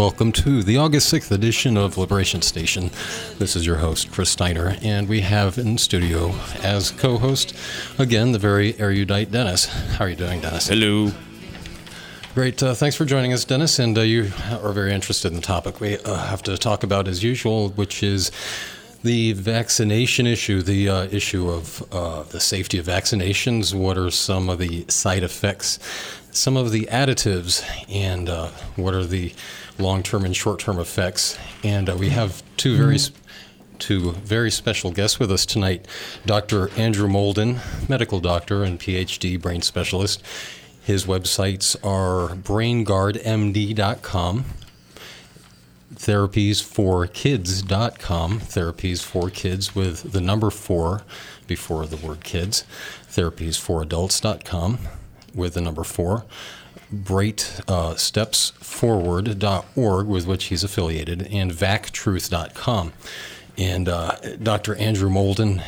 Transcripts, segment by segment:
welcome to the August 6th edition of Liberation Station. This is your host, Chris Steiner, and we have in studio as co host, again, the very erudite Dennis. How are you doing, Dennis? Hello. Great. Uh, thanks for joining us, Dennis. And uh, you are very interested in the topic we uh, have to talk about as usual, which is the vaccination issue, the uh, issue of uh, the safety of vaccinations. What are some of the side effects, some of the additives, and uh, what are the long term and short term effects? And uh, we have two very mm-hmm. two very special guests with us tonight Dr. Andrew Moulden, medical doctor and PhD brain specialist, his websites are brainguardmd.com, therapiesforkids.com, therapies for kids with the number four before the word kids, therapiesforadults.com with the number four, Bright uh, with which he's affiliated, and vactruth.com. And uh, Dr. Andrew Moulden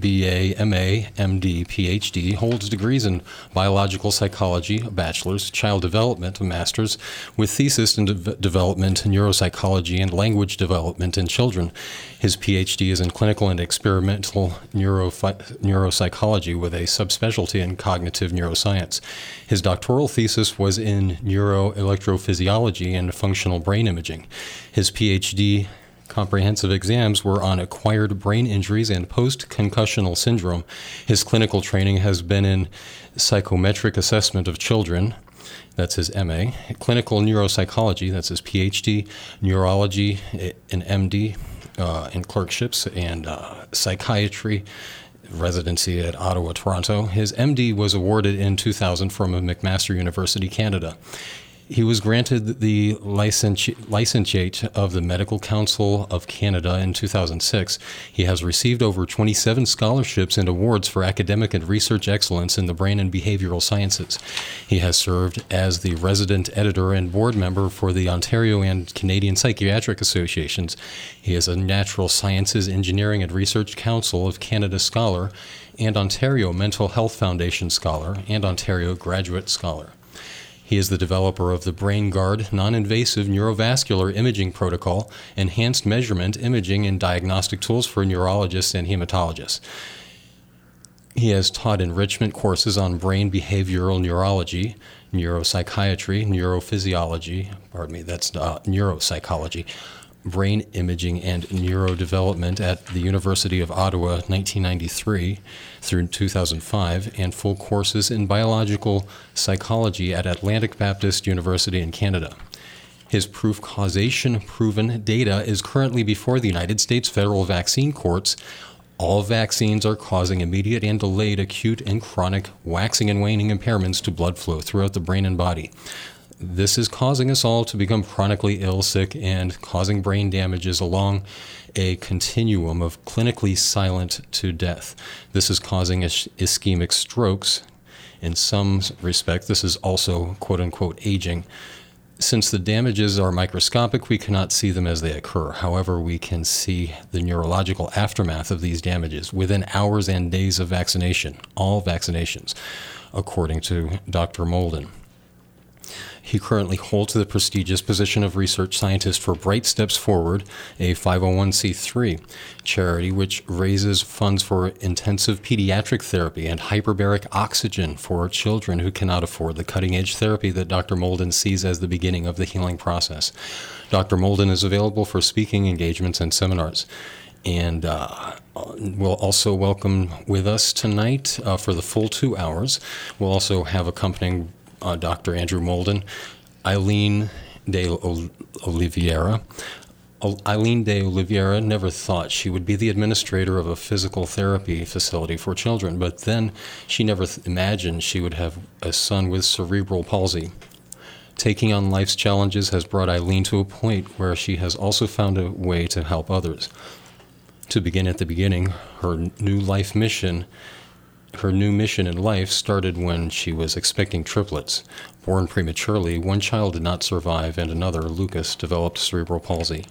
BA, MA, MD, PhD, holds degrees in biological psychology, a bachelor's, child development, a master's, with thesis in de- development, neuropsychology, and language development in children. His PhD is in clinical and experimental neurophy- neuropsychology with a subspecialty in cognitive neuroscience. His doctoral thesis was in neuroelectrophysiology and functional brain imaging. His PhD comprehensive exams were on acquired brain injuries and post concussional syndrome. His clinical training has been in psychometric assessment of children. That's his MA. Clinical neuropsychology, that's his PhD. Neurology, an MD uh, in clerkships, and uh, psychiatry residency at Ottawa, Toronto. His MD was awarded in 2000 from McMaster University, Canada. He was granted the licentiate of the Medical Council of Canada in 2006. He has received over 27 scholarships and awards for academic and research excellence in the brain and behavioral sciences. He has served as the resident editor and board member for the Ontario and Canadian Psychiatric Associations. He is a Natural Sciences Engineering and Research Council of Canada Scholar and Ontario Mental Health Foundation Scholar and Ontario Graduate Scholar. He is the developer of the BrainGuard non invasive neurovascular imaging protocol, enhanced measurement, imaging, and diagnostic tools for neurologists and hematologists. He has taught enrichment courses on brain behavioral neurology, neuropsychiatry, neurophysiology, pardon me, that's uh, neuropsychology, brain imaging and neurodevelopment at the University of Ottawa 1993 through 2005 and full courses in biological psychology at Atlantic Baptist University in Canada. His proof causation proven data is currently before the United States federal vaccine courts. All vaccines are causing immediate and delayed acute and chronic waxing and waning impairments to blood flow throughout the brain and body this is causing us all to become chronically ill, sick, and causing brain damages along a continuum of clinically silent to death. This is causing ischemic strokes. In some respect, this is also quote unquote aging. Since the damages are microscopic, we cannot see them as they occur. However, we can see the neurological aftermath of these damages within hours and days of vaccination, all vaccinations, according to Dr. Moulden. He currently holds the prestigious position of research scientist for Bright Steps Forward, a 501c3 charity which raises funds for intensive pediatric therapy and hyperbaric oxygen for children who cannot afford the cutting edge therapy that Dr. Moulden sees as the beginning of the healing process. Dr. Moulden is available for speaking engagements and seminars. And uh, we'll also welcome with us tonight uh, for the full two hours. We'll also have accompanying uh, Dr. Andrew Moulden, Eileen de Oliveira. Eileen de Oliveira never thought she would be the administrator of a physical therapy facility for children, but then she never th- imagined she would have a son with cerebral palsy. Taking on life's challenges has brought Eileen to a point where she has also found a way to help others. To begin at the beginning, her new life mission her new mission in life started when she was expecting triplets. Born prematurely, one child did not survive, and another, Lucas, developed cerebral palsy.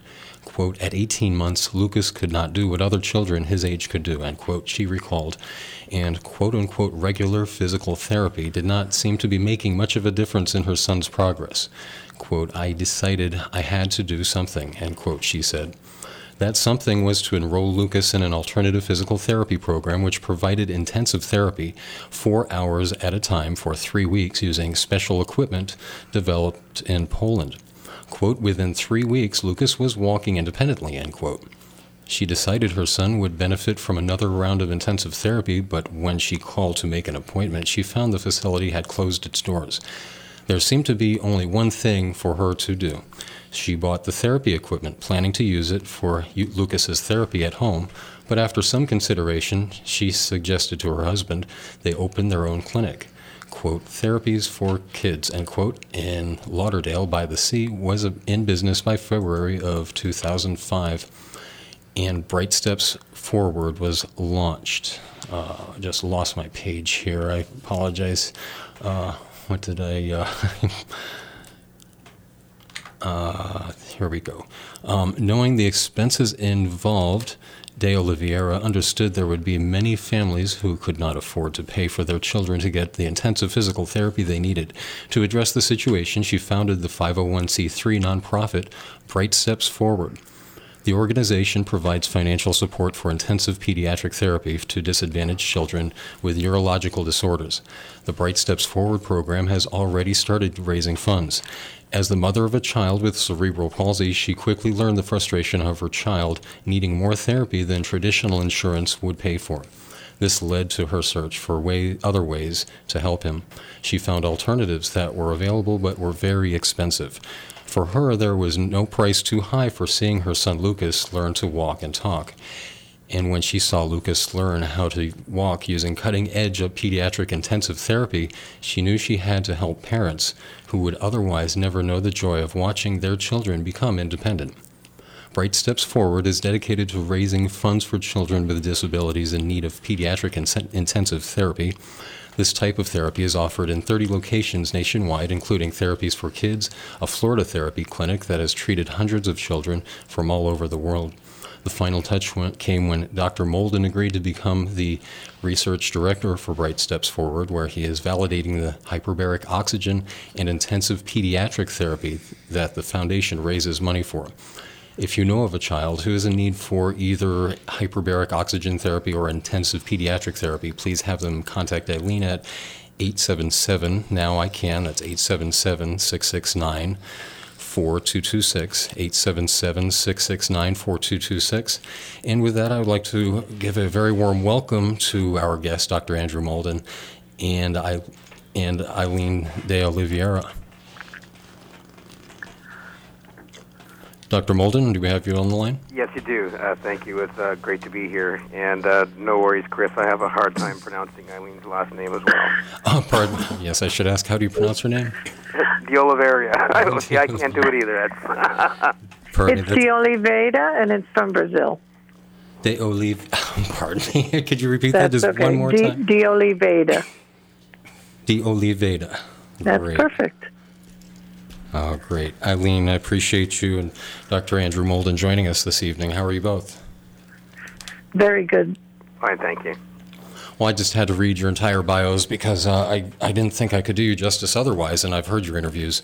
Quote, at 18 months, Lucas could not do what other children his age could do, end quote, she recalled. And quote unquote regular physical therapy did not seem to be making much of a difference in her son's progress. Quote, I decided I had to do something, end quote, she said. That something was to enroll Lucas in an alternative physical therapy program which provided intensive therapy four hours at a time for three weeks using special equipment developed in Poland. Quote, within three weeks, Lucas was walking independently, end quote. She decided her son would benefit from another round of intensive therapy, but when she called to make an appointment, she found the facility had closed its doors. There seemed to be only one thing for her to do. She bought the therapy equipment, planning to use it for Lucas's therapy at home, but after some consideration, she suggested to her husband they open their own clinic. Quote, therapies for kids, end quote, in Lauderdale by the Sea was in business by February of 2005, and Bright Steps Forward was launched. Uh, just lost my page here. I apologize. Uh, what did I? Uh, uh, here we go. Um, knowing the expenses involved, De Oliveira understood there would be many families who could not afford to pay for their children to get the intensive physical therapy they needed. To address the situation, she founded the 501c3 nonprofit Bright Steps Forward. The organization provides financial support for intensive pediatric therapy to disadvantaged children with neurological disorders. The Bright Steps Forward program has already started raising funds. As the mother of a child with cerebral palsy, she quickly learned the frustration of her child needing more therapy than traditional insurance would pay for. This led to her search for way, other ways to help him. She found alternatives that were available but were very expensive. For her, there was no price too high for seeing her son Lucas learn to walk and talk. And when she saw Lucas learn how to walk using cutting edge of pediatric intensive therapy, she knew she had to help parents who would otherwise never know the joy of watching their children become independent. Bright Steps Forward is dedicated to raising funds for children with disabilities in need of pediatric intensive therapy this type of therapy is offered in 30 locations nationwide, including Therapies for Kids, a Florida therapy clinic that has treated hundreds of children from all over the world. The final touch came when Dr. Moulden agreed to become the research director for Bright Steps Forward, where he is validating the hyperbaric oxygen and intensive pediatric therapy that the foundation raises money for. If you know of a child who is in need for either hyperbaric oxygen therapy or intensive pediatric therapy, please have them contact Eileen at 877 Now I Can. That's 877 669 4226, 877 669 4226. And with that, I would like to give a very warm welcome to our guest, Dr. Andrew Moulden, and, I, and Eileen De Oliveira. Dr. Moulden, do we have you on the line? Yes, you do. Uh, thank you. It's uh, great to be here. And uh, no worries, Chris. I have a hard time pronouncing Eileen's last name as well. Oh, pardon. Yes, I should ask. How do you pronounce her name? De Oliveira. I, see, I can't do it either. pardon it's De Oliveira, and it's from Brazil. De Olive. Pardon me. Could you repeat That's that just okay. one more time? De Oliveira. De Oliveira. That's Great. perfect. Oh, great. Eileen, I appreciate you and Dr. Andrew Moulden joining us this evening. How are you both? Very good. Fine, thank you. Well, I just had to read your entire bios because uh, I, I didn't think I could do you justice otherwise, and I've heard your interviews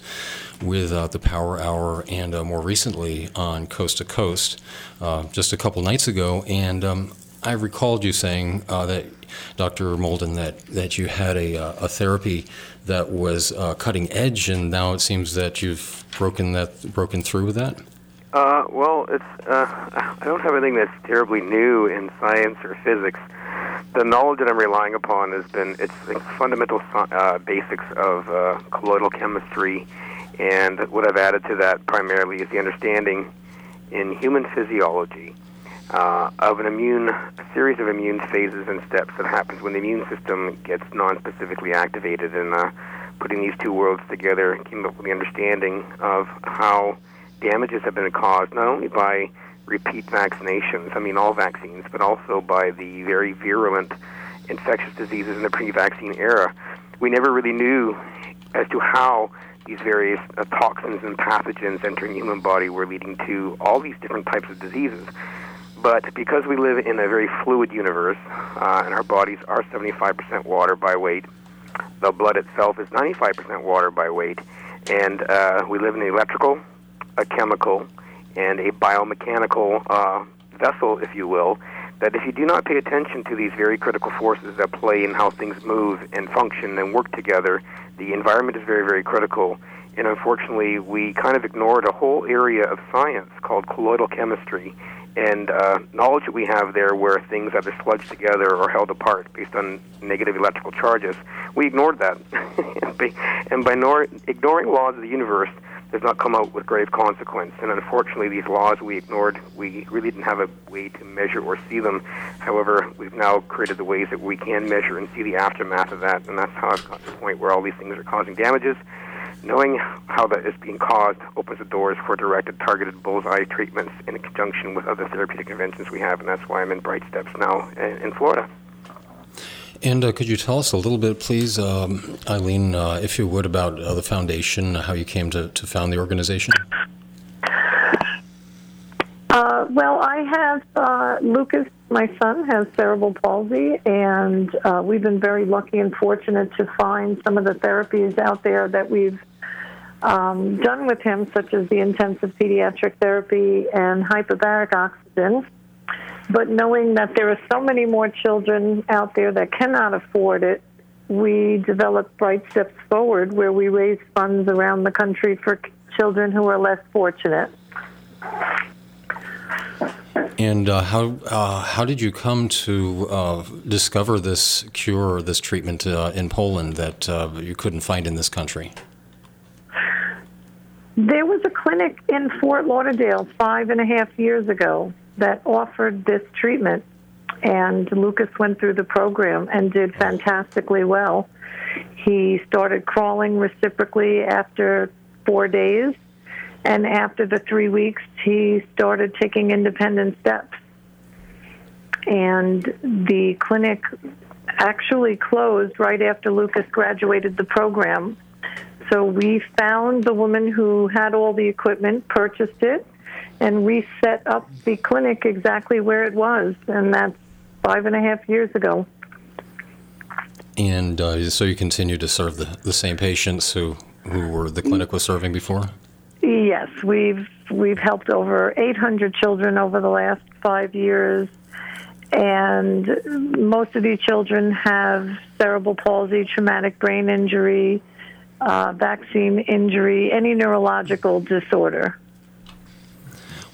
with uh, the Power Hour and uh, more recently on Coast to Coast uh, just a couple nights ago, and um, I recalled you saying uh, that, Dr. Moulden, that, that you had a, uh, a therapy that was uh, cutting edge, and now it seems that you've broken that broken through with that. Uh, well, it's uh, I don't have anything that's terribly new in science or physics. The knowledge that I'm relying upon has been it's fundamental uh, basics of uh, colloidal chemistry, and what I've added to that primarily is the understanding in human physiology uh, of an immune, a series of immune phases and steps that happens when the immune system gets non-specifically activated. And uh, putting these two worlds together came up with the understanding of how damages have been caused not only by repeat vaccinations, I mean all vaccines, but also by the very virulent infectious diseases in the pre-vaccine era. We never really knew as to how these various uh, toxins and pathogens entering the human body were leading to all these different types of diseases. But because we live in a very fluid universe, uh, and our bodies are 75% water by weight, the blood itself is 95% water by weight, and uh, we live in an electrical, a chemical, and a biomechanical uh, vessel, if you will, that if you do not pay attention to these very critical forces that play in how things move and function and work together, the environment is very, very critical. And unfortunately, we kind of ignored a whole area of science called colloidal chemistry and uh, knowledge that we have there where things either sludge together or held apart based on negative electrical charges. We ignored that. and by nor- ignoring laws of the universe, does not come out with grave consequence. And unfortunately, these laws we ignored. We really didn't have a way to measure or see them. However, we've now created the ways that we can measure and see the aftermath of that. And that's how I've got to the point where all these things are causing damages. Knowing how that is being caused opens the doors for directed, targeted bullseye treatments in conjunction with other therapeutic interventions we have. And that's why I'm in Bright Steps now in Florida. And uh, could you tell us a little bit, please, um, Eileen, uh, if you would, about uh, the foundation, how you came to, to found the organization? Uh, well, I have uh, Lucas, my son, has cerebral palsy, and uh, we've been very lucky and fortunate to find some of the therapies out there that we've um, done with him, such as the intensive pediatric therapy and hyperbaric oxygen but knowing that there are so many more children out there that cannot afford it, we developed Bright Steps Forward, where we raise funds around the country for children who are less fortunate. And uh, how uh, how did you come to uh, discover this cure this treatment uh, in Poland that uh, you couldn't find in this country? There was a clinic in Fort Lauderdale five and a half years ago that offered this treatment. And Lucas went through the program and did fantastically well. He started crawling reciprocally after four days. And after the three weeks, he started taking independent steps. And the clinic actually closed right after Lucas graduated the program. So we found the woman who had all the equipment, purchased it, and reset up the clinic exactly where it was, and that's five and a half years ago. And uh, so you continue to serve the, the same patients who, who were the clinic was serving before? Yes, we've we've helped over 800 children over the last five years, and most of these children have cerebral palsy, traumatic brain injury, uh, vaccine injury, any neurological disorder.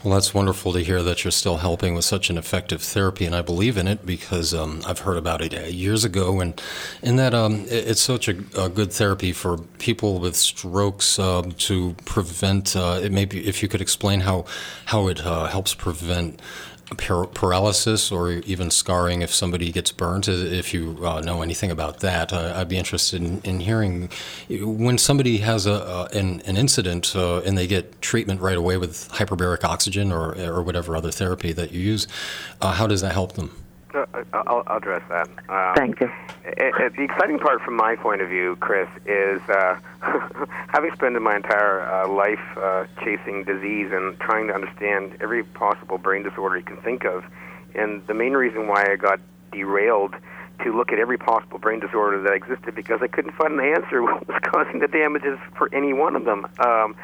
Well, that's wonderful to hear that you're still helping with such an effective therapy, and I believe in it because um, I've heard about it uh, years ago, and in that um, it's such a, a, good therapy for people with strokes uh, to prevent. Uh, it maybe if you could explain how how it uh, helps prevent paralysis or even scarring if somebody gets burnt. If you uh, know anything about that, uh, I'd be interested in, in, hearing when somebody has a, uh, an, an, incident uh, and they get treatment right away with hyperbaric oxygen or, or whatever other therapy that you use, uh, how does that help them? Uh, I'll, I'll, address that. Um, Thank you. It, it, the exciting part from my point of view, Chris, is uh, having spent my entire uh, life uh, chasing disease and trying to understand every possible brain disorder you can think of. And the main reason why I got derailed to look at every possible brain disorder that existed because I couldn't find an answer what was causing the damages for any one of them. Um,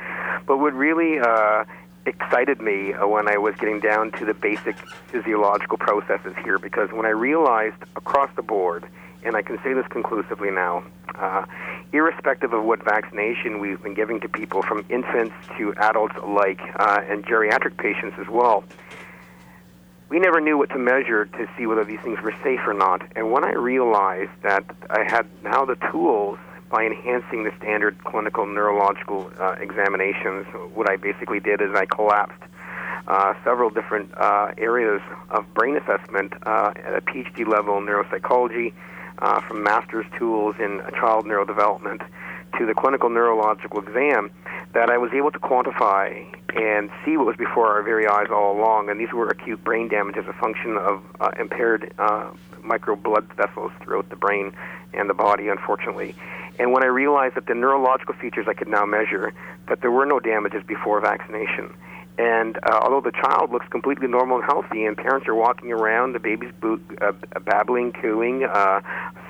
but what really uh, excited me uh, when I was getting down to the basic physiological processes here because when I realized across the board, and I can say this conclusively now, uh, irrespective of what vaccination we've been giving to people, from infants to adults alike, uh, and geriatric patients as well, we never knew what to measure to see whether these things were safe or not. And when I realized that I had now the tools by enhancing the standard clinical neurological uh, examinations. What I basically did is I collapsed uh, several different uh, areas of brain assessment uh, at a PhD level in neuropsychology, uh, from master's tools in child neurodevelopment to the clinical neurological exam. that I was able to quantify and see what was before our very eyes all along. And these were acute brain damage as a function of uh, impaired micro blood vessels throughout the brain and the body, unfortunately. And when I realized that the neurological features I could now measure, that there were no damages before vaccination. And uh, although the child looks completely normal and healthy, and parents are walking around, the baby's uh, babbling, cooing, uh,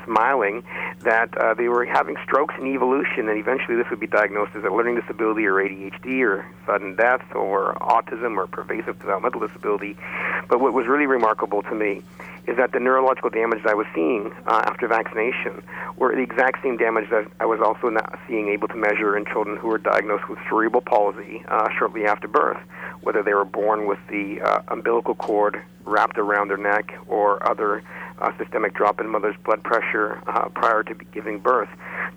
smiling, that uh, they were having strokes in evolution, and eventually this would be diagnosed as a learning disability or ADHD or sudden death or autism or pervasive developmental disability. But what was really remarkable to me is that the neurological damage that I was seeing uh, after vaccination were the exact same damage that I was also not seeing able to measure in children who were diagnosed with cerebral palsy uh, shortly after birth, whether they were born with the uh, umbilical cord wrapped around their neck or other uh, systemic drop in mother's blood pressure uh, prior to giving birth.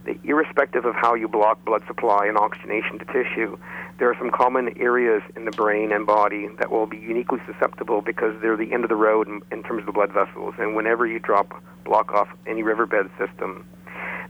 The, irrespective of how you block blood supply and oxygenation to tissue, there are some common areas in the brain and body that will be uniquely susceptible because they're the end of the road in, in terms of the blood vessels. And whenever you drop block off any riverbed system,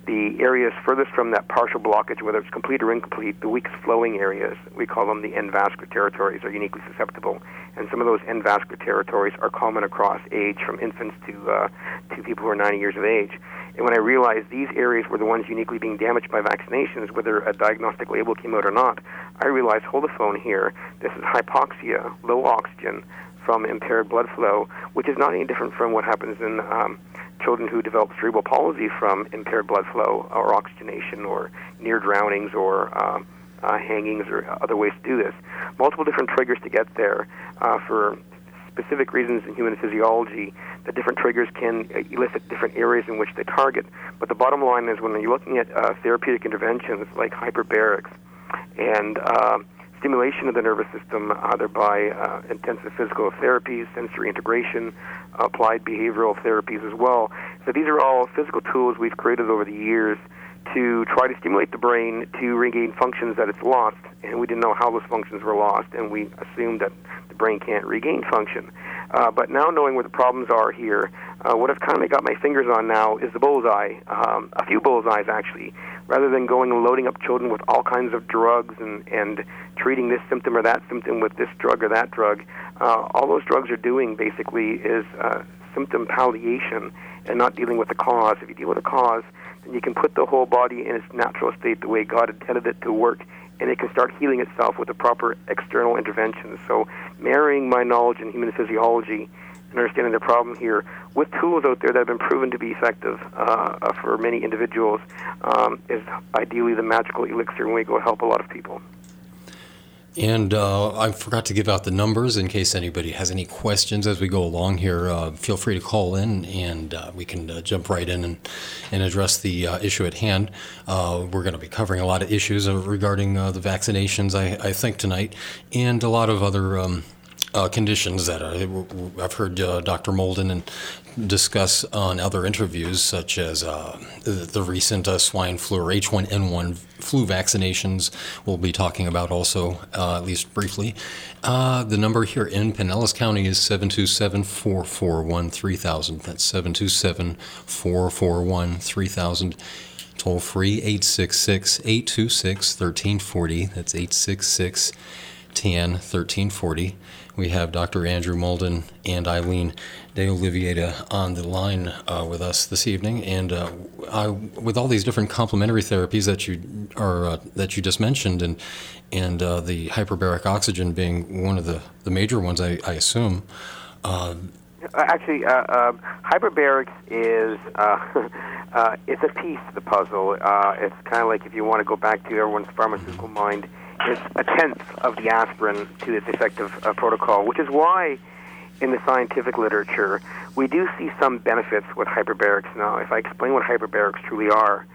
the areas furthest from that partial blockage, whether it's complete or incomplete, the weakest flowing areas, we call them the end vascular territories, are uniquely susceptible. And some of those end vascular territories are common across age, from infants to uh, to people who are 90 years of age. And when I realized these areas were the ones uniquely being damaged by vaccinations, whether a diagnostic label came out or not, I realized, hold the phone here, this is hypoxia, low oxygen from impaired blood flow, which is not any different from what happens in um, children who develop cerebral palsy from impaired blood flow or oxygenation or near drownings or um, uh, hangings or other ways to do this. Multiple different triggers to get there uh, for specific reasons in human physiology, the different triggers can elicit different areas in which they target. But the bottom line is when you're looking at uh, therapeutic interventions like hyperbarics and uh, stimulation of the nervous system, either by uh, intensive physical therapies, sensory integration, applied behavioral therapies as well. So these are all physical tools we've created over the years to try to stimulate the brain to regain functions that it's lost, and we didn't know how those functions were lost, and we assumed that the brain can't regain function. Uh, but now knowing where the problems are here, uh, what I've kind of got my fingers on now is the bullseye, um, a few bullseyes actually, rather than going and loading up children with all kinds of drugs and, and treating this symptom or that symptom with this drug or that drug. Uh, all those drugs are doing basically is uh, symptom palliation and not dealing with the cause. If you deal with the cause, then you can put the whole body in its natural state the way God intended it to work and it can start healing itself with the proper external interventions. So, marrying my knowledge in human physiology and understanding the problem here with tools out there that have been proven to be effective uh, for many individuals um, is ideally the magical elixir when we go help a lot of people. And uh, I forgot to give out the numbers in case anybody has any questions as we go along here. Uh, feel free to call in and uh, we can uh, jump right in and, and address the uh, issue at hand. Uh, we're going to be covering a lot of issues regarding the vaccinations, I, I, think, tonight, and a lot of other. Um, uh, conditions that uh, I've heard uh, Dr. Moulden and discuss on other interviews, such as uh, the, recent uh, swine flu or H1N1 flu vaccinations. We'll be talking about also, uh, at least briefly. the number here in Pinellas County is 727 441 3000. That's 727 441 3000 toll free 866 826 1340. That's 866 10 1340 we have Dr. Andrew Moulden and Eileen De Oliveira on the line uh, with us this evening, and uh, I, with all these different complementary therapies that you are uh, that you just mentioned, and and uh, the hyperbaric oxygen being one of the, the major ones, I, I assume. Uh, actually, uh, hyperbarics is it's a piece of the puzzle. it's kind of like if you want to go back to everyone's pharmaceutical mind is a tenth of the aspirin to its effective uh, protocol, which is why in the scientific literature we do see some benefits with hyperbarics. Now, if I explain what hyperbarics truly are,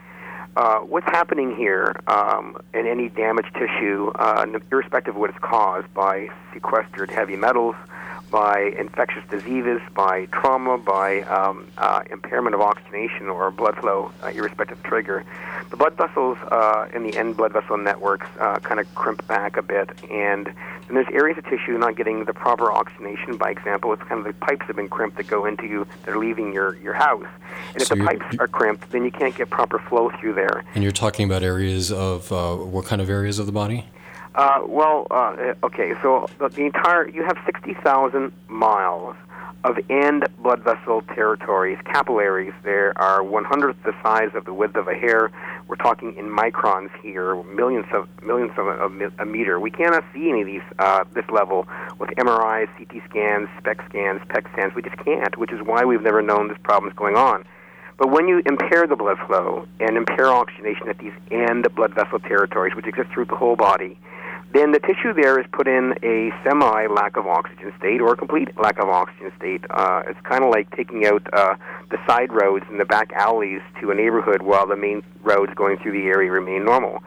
uh, what's happening here um, in any damaged tissue, uh, irrespective of what it's caused by sequestered heavy metals, by infectious diseases, by trauma, by um, uh, impairment of oxygenation or blood flow, uh, irrespective of trigger. The blood vessels uh, in the end blood vessel networks uh, kind of crimp back a bit, and And there's areas of tissue not getting the proper oxygenation. By example, it's kind of the pipes have been crimped that go into you that are leaving your, your house. And if the pipes are crimped, then you can't get proper flow through there. And you're talking about areas of uh, what kind of areas of the body? Uh, well, uh, okay, so the, entire, you have 60,000 miles of end blood vessel territories, capillaries. There are 100th the size of the width of a hair. We're talking in microns here, millions of millions of a, a meter. We cannot see any of these uh, this level with MRIs, CT scans, SPECT scans, PET scans. We just can't, which is why we've never known this problem is going on. But when you impair the blood flow and impair oxygenation at these end blood vessel territories, which exist through the whole body, then the tissue there is put in a semi lack of oxygen state or a complete lack of oxygen state. Uh, it's kind of like taking out uh, the side roads and the back alleys to a neighborhood while the main roads going through the area remain normal.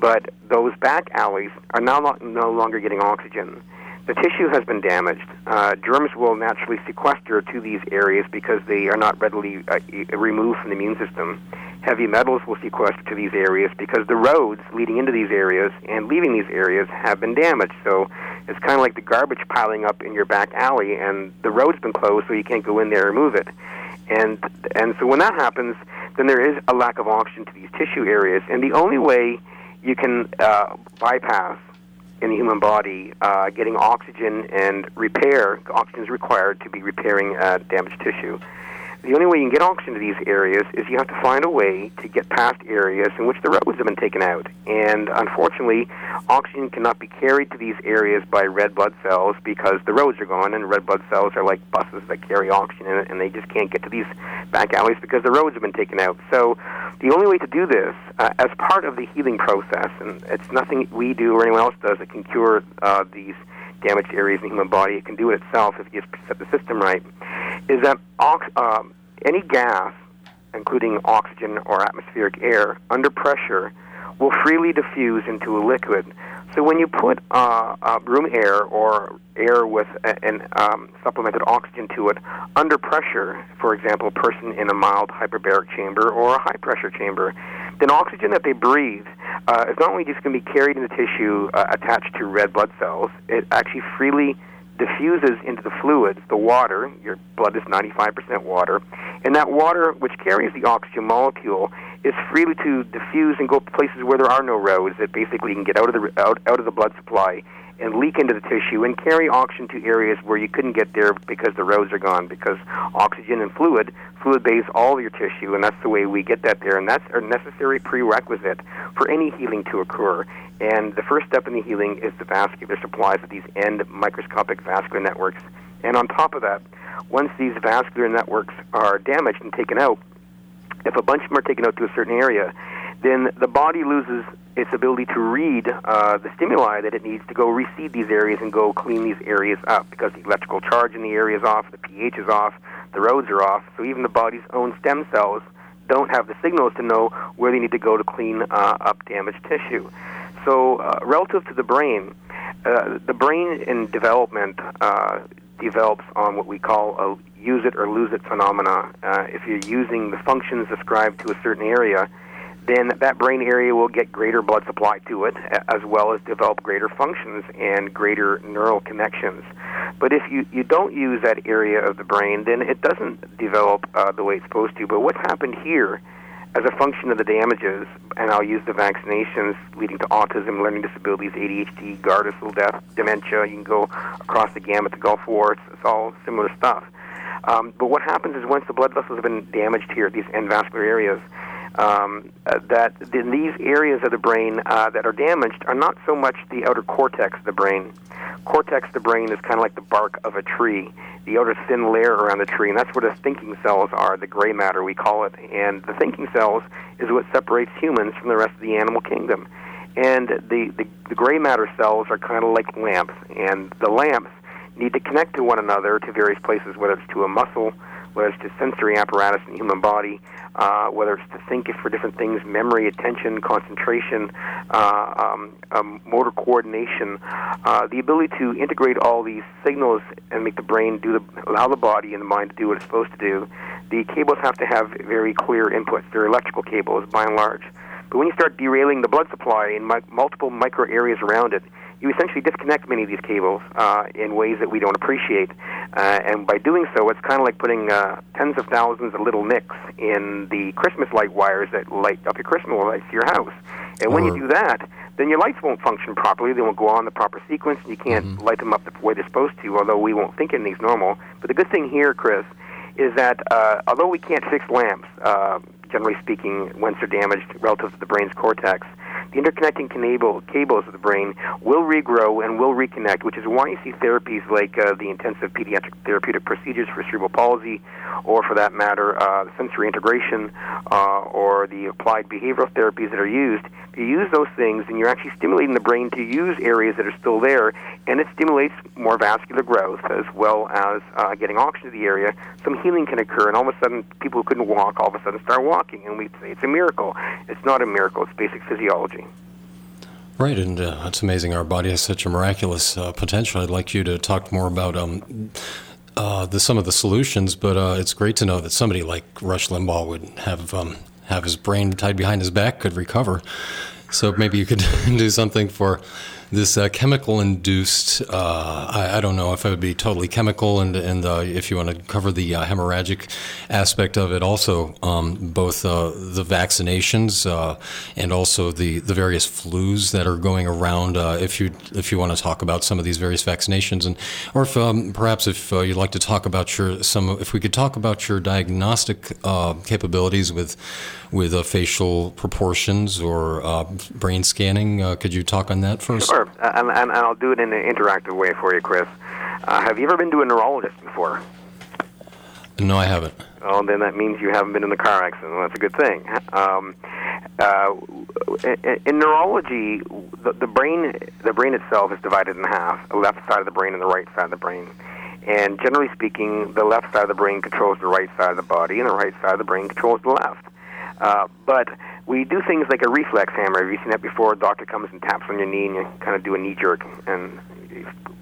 But those back alleys are now no longer getting oxygen. The tissue has been damaged. Uh, germs will naturally sequester to these areas because they are not readily uh, removed from the immune system. Heavy metals will sequester to these areas because the roads leading into these areas and leaving these areas have been damaged. So it's kind of like the garbage piling up in your back alley, and the road's been closed, so you can't go in there and remove it. And and so when that happens, then there is a lack of oxygen to these tissue areas, and the only way you can uh, bypass in the human body, uh, getting oxygen and repair. Oxygen is required to be repairing uh, damaged tissue. The only way you can get oxygen to these areas is you have to find a way to get past areas in which the roads have been taken out. And unfortunately, oxygen cannot be carried to these areas by red blood cells because the roads are gone, and red blood cells are like buses that carry oxygen in it, and they just can't get to these back alleys because the roads have been taken out. So the only way to do this, uh, as part of the healing process, and it's nothing we do or anyone else does that can cure uh, these damaged areas in the human body. It can do it itself if you set the system right. Is that ox- um, any gas, including oxygen or atmospheric air, under pressure, will freely diffuse into a liquid. So when you put uh, uh, room air or air with a, an um, supplemented oxygen to it under pressure, for example, a person in a mild hyperbaric chamber or a high pressure chamber, then oxygen that they breathe uh, is not only just going to be carried in the tissue uh, attached to red blood cells, it actually freely diffuses into the fluids, the water, your blood is 95% water, and that water, which carries the oxygen molecule, is freely to diffuse and go places where there are no roads that basically can get out of the out, out of the blood supply and leak into the tissue and carry oxygen to areas where you couldn't get there because the roads are gone because oxygen and fluid fluid bathes all your tissue and that's the way we get that there and that's a necessary prerequisite for any healing to occur. And the first step in the healing is the vascular supplies of these end microscopic vascular networks. And on top of that once these vascular networks are damaged and taken out if a bunch of them are taken out to a certain area, then the body loses its ability to read uh, the stimuli that it needs to go reseed these areas and go clean these areas up because the electrical charge in the area is off, the pH is off, the roads are off. So even the body's own stem cells don't have the signals to know where they need to go to clean uh, up damaged tissue. So uh, relative to the brain, uh, the brain in development uh, develops on what we call a use it or lose it phenomena. Uh, if you're using the functions ascribed to a certain area, then that brain area will get greater blood supply to it, as well as develop greater functions and greater neural connections. But if you, you don't use that area of the brain, then it doesn't develop uh, the way it's supposed to. But what's happened here, as a function of the damages, and I'll use the vaccinations leading to autism, learning disabilities, ADHD, Gardasil death, dementia, you can go across the gamut, the Gulf War, it's, it's all similar stuff. Um, but what happens is once the blood vessels have been damaged here, these end vascular areas, um, uh, that in these areas of the brain uh, that are damaged are not so much the outer cortex of the brain. Cortex of the brain is kind of like the bark of a tree, the outer thin layer around the tree, and that's where the thinking cells are, the gray matter we call it. And the thinking cells is what separates humans from the rest of the animal kingdom. And the, the, the gray matter cells are kind of like lamps, and the lamps need to connect to one another to various places, whether it's to a muscle, whether it's to sensory apparatus in the human body, uh, whether it's to think for different things, memory, attention, concentration, uh, um, um, motor coordination, uh, the ability to integrate all these signals and make the brain do the, allow the body and the mind to do what it's supposed to do. The cables have to have very clear inputs. They're electrical cables by and large. But when you start derailing the blood supply in mi- multiple micro areas around it, you essentially disconnect many of these cables uh, in ways that we don't appreciate. Uh, and by doing so, it's kind of like putting uh, tens of thousands of little nicks in the Christmas light wires that light up your Christmas lights to your house. And when you do that, then your lights won't function properly. They won't go on the proper sequence, and you can't mm-hmm. light them up the way they're supposed to, although we won't think anything's normal. But the good thing here, Chris, is that uh, although we can't fix lamps, uh, generally speaking, once they're damaged relative to the brain's cortex, the interconnecting cable, cables of the brain will regrow and will reconnect, which is why you see therapies like uh, the intensive pediatric therapeutic procedures for cerebral palsy, or for that matter, uh, sensory integration, uh, or the applied behavioral therapies that are used. You use those things, and you're actually stimulating the brain to use areas that are still there, and it stimulates more vascular growth as well as uh, getting oxygen to the area. Some healing can occur, and all of a sudden, people who couldn't walk all of a sudden start walking, and we say it's a miracle. It's not a miracle; it's basic physiology. Right, and uh, it's amazing our body has such a miraculous uh, potential. I'd like you to talk more about um, uh, the, some of the solutions, but uh, it's great to know that somebody like Rush Limbaugh would have um, have his brain tied behind his back could recover. So maybe you could do something for this uh, chemical induced, uh, I, I, don't know if it would be totally chemical, and, and uh, if you want to cover the uh, hemorrhagic aspect of it, also um, both uh, the vaccinations uh, and also the, the various flus that are going around. if you if you want to talk about some of these various vaccinations, and or if um, perhaps if you'd like to talk about your some, if we could talk about your diagnostic capabilities with with facial proportions or brain scanning, could you talk on that first? Sure, and, and, I'll do it in an interactive way for you, Chris. Uh, have you ever been to a neurologist before? No, I haven't. Oh, then that means you haven't been in a car accident. Well, that's a good thing. Um, uh, in, in neurology, the, the brain the brain itself is divided in half: the left side of the brain and the right side of the brain. And generally speaking, the left side of the brain controls the right side of the body, and the right side of the brain controls the left. Uh, but we do things like a reflex hammer. Have you seen that before? A doctor comes and taps on your knee, and you kind of do a knee jerk, and